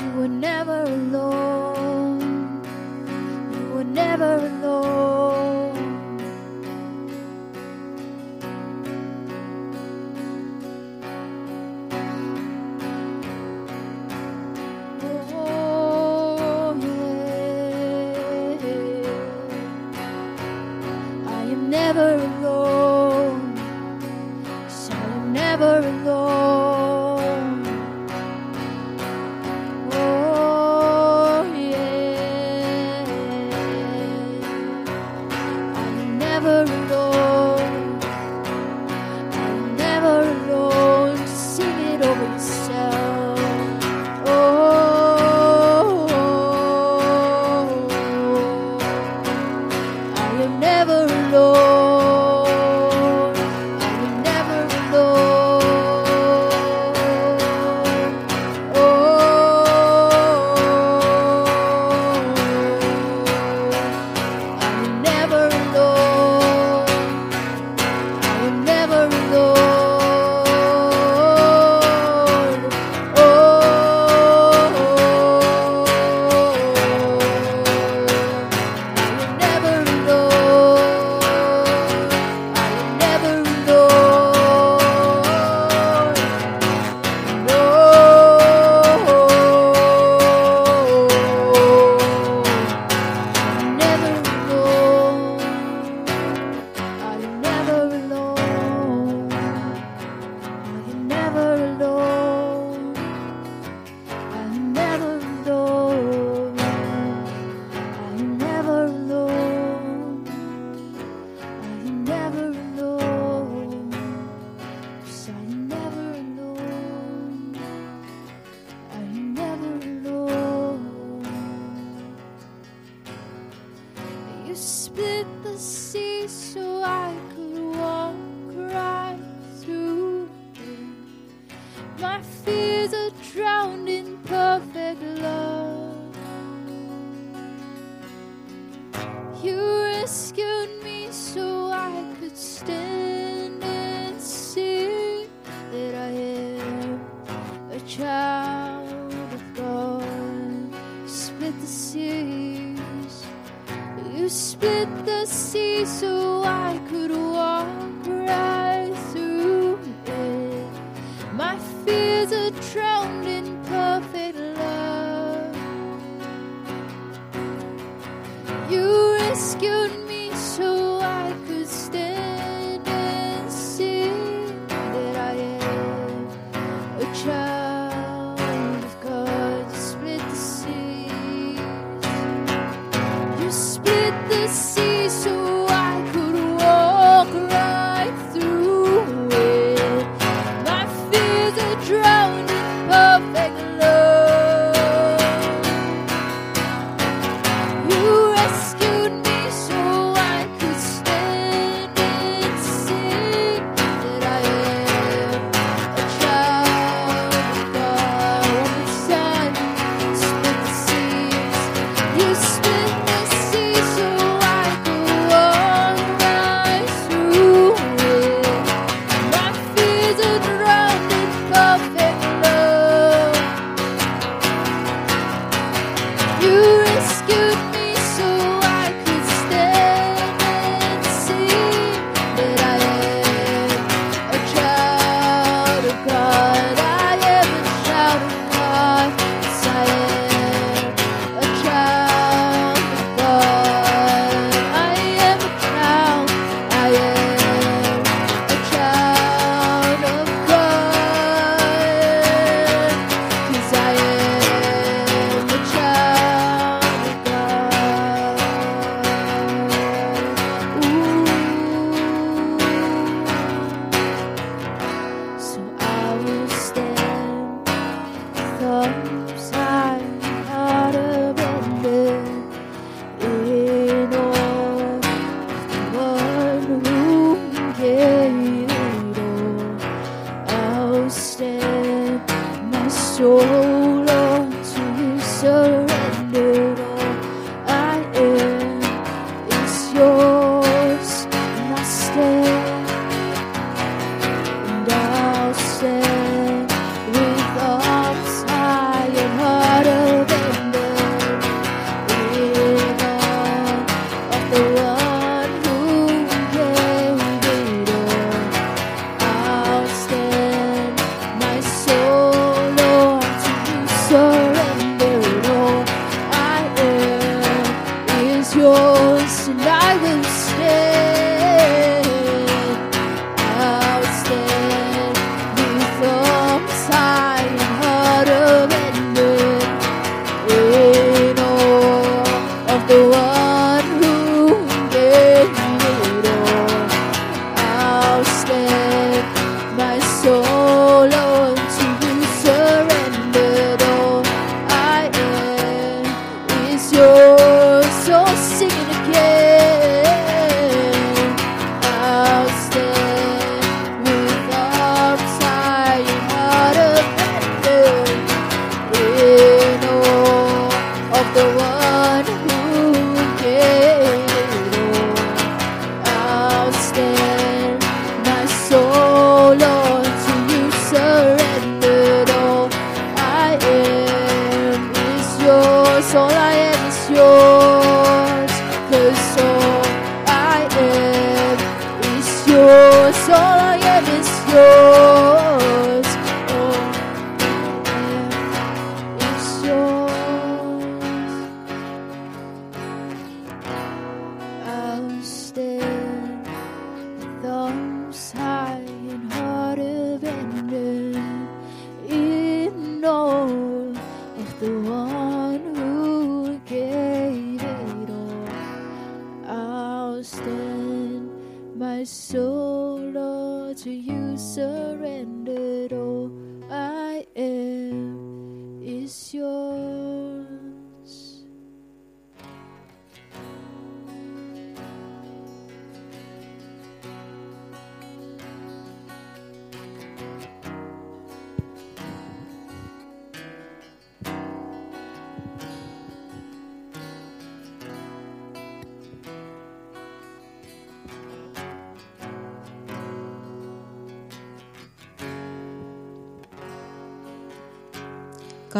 You were never alone. You were never alone.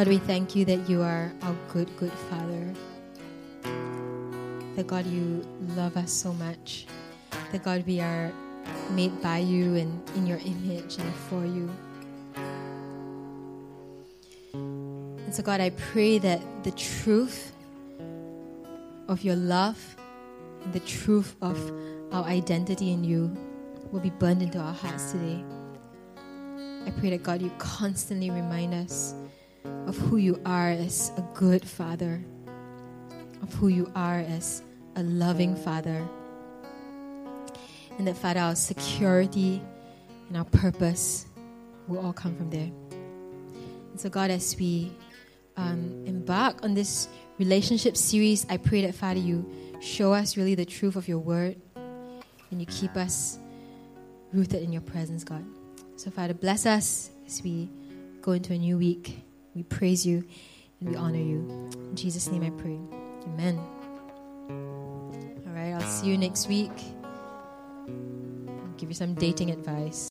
God, we thank you that you are our good, good Father. That God, you love us so much. That God, we are made by you and in your image and for you. And so, God, I pray that the truth of your love and the truth of our identity in you will be burned into our hearts today. I pray that, God, you constantly remind us of who you are as a good father, of who you are as a loving father. And that, Father, our security and our purpose will all come from there. And so, God, as we um, embark on this relationship series, I pray that, Father, you show us really the truth of your word and you keep us rooted in your presence, God. So, Father, bless us as we go into a new week. We praise you and we honor you. In Jesus' name I pray. Amen. All right, I'll see you next week. I'll give you some dating advice.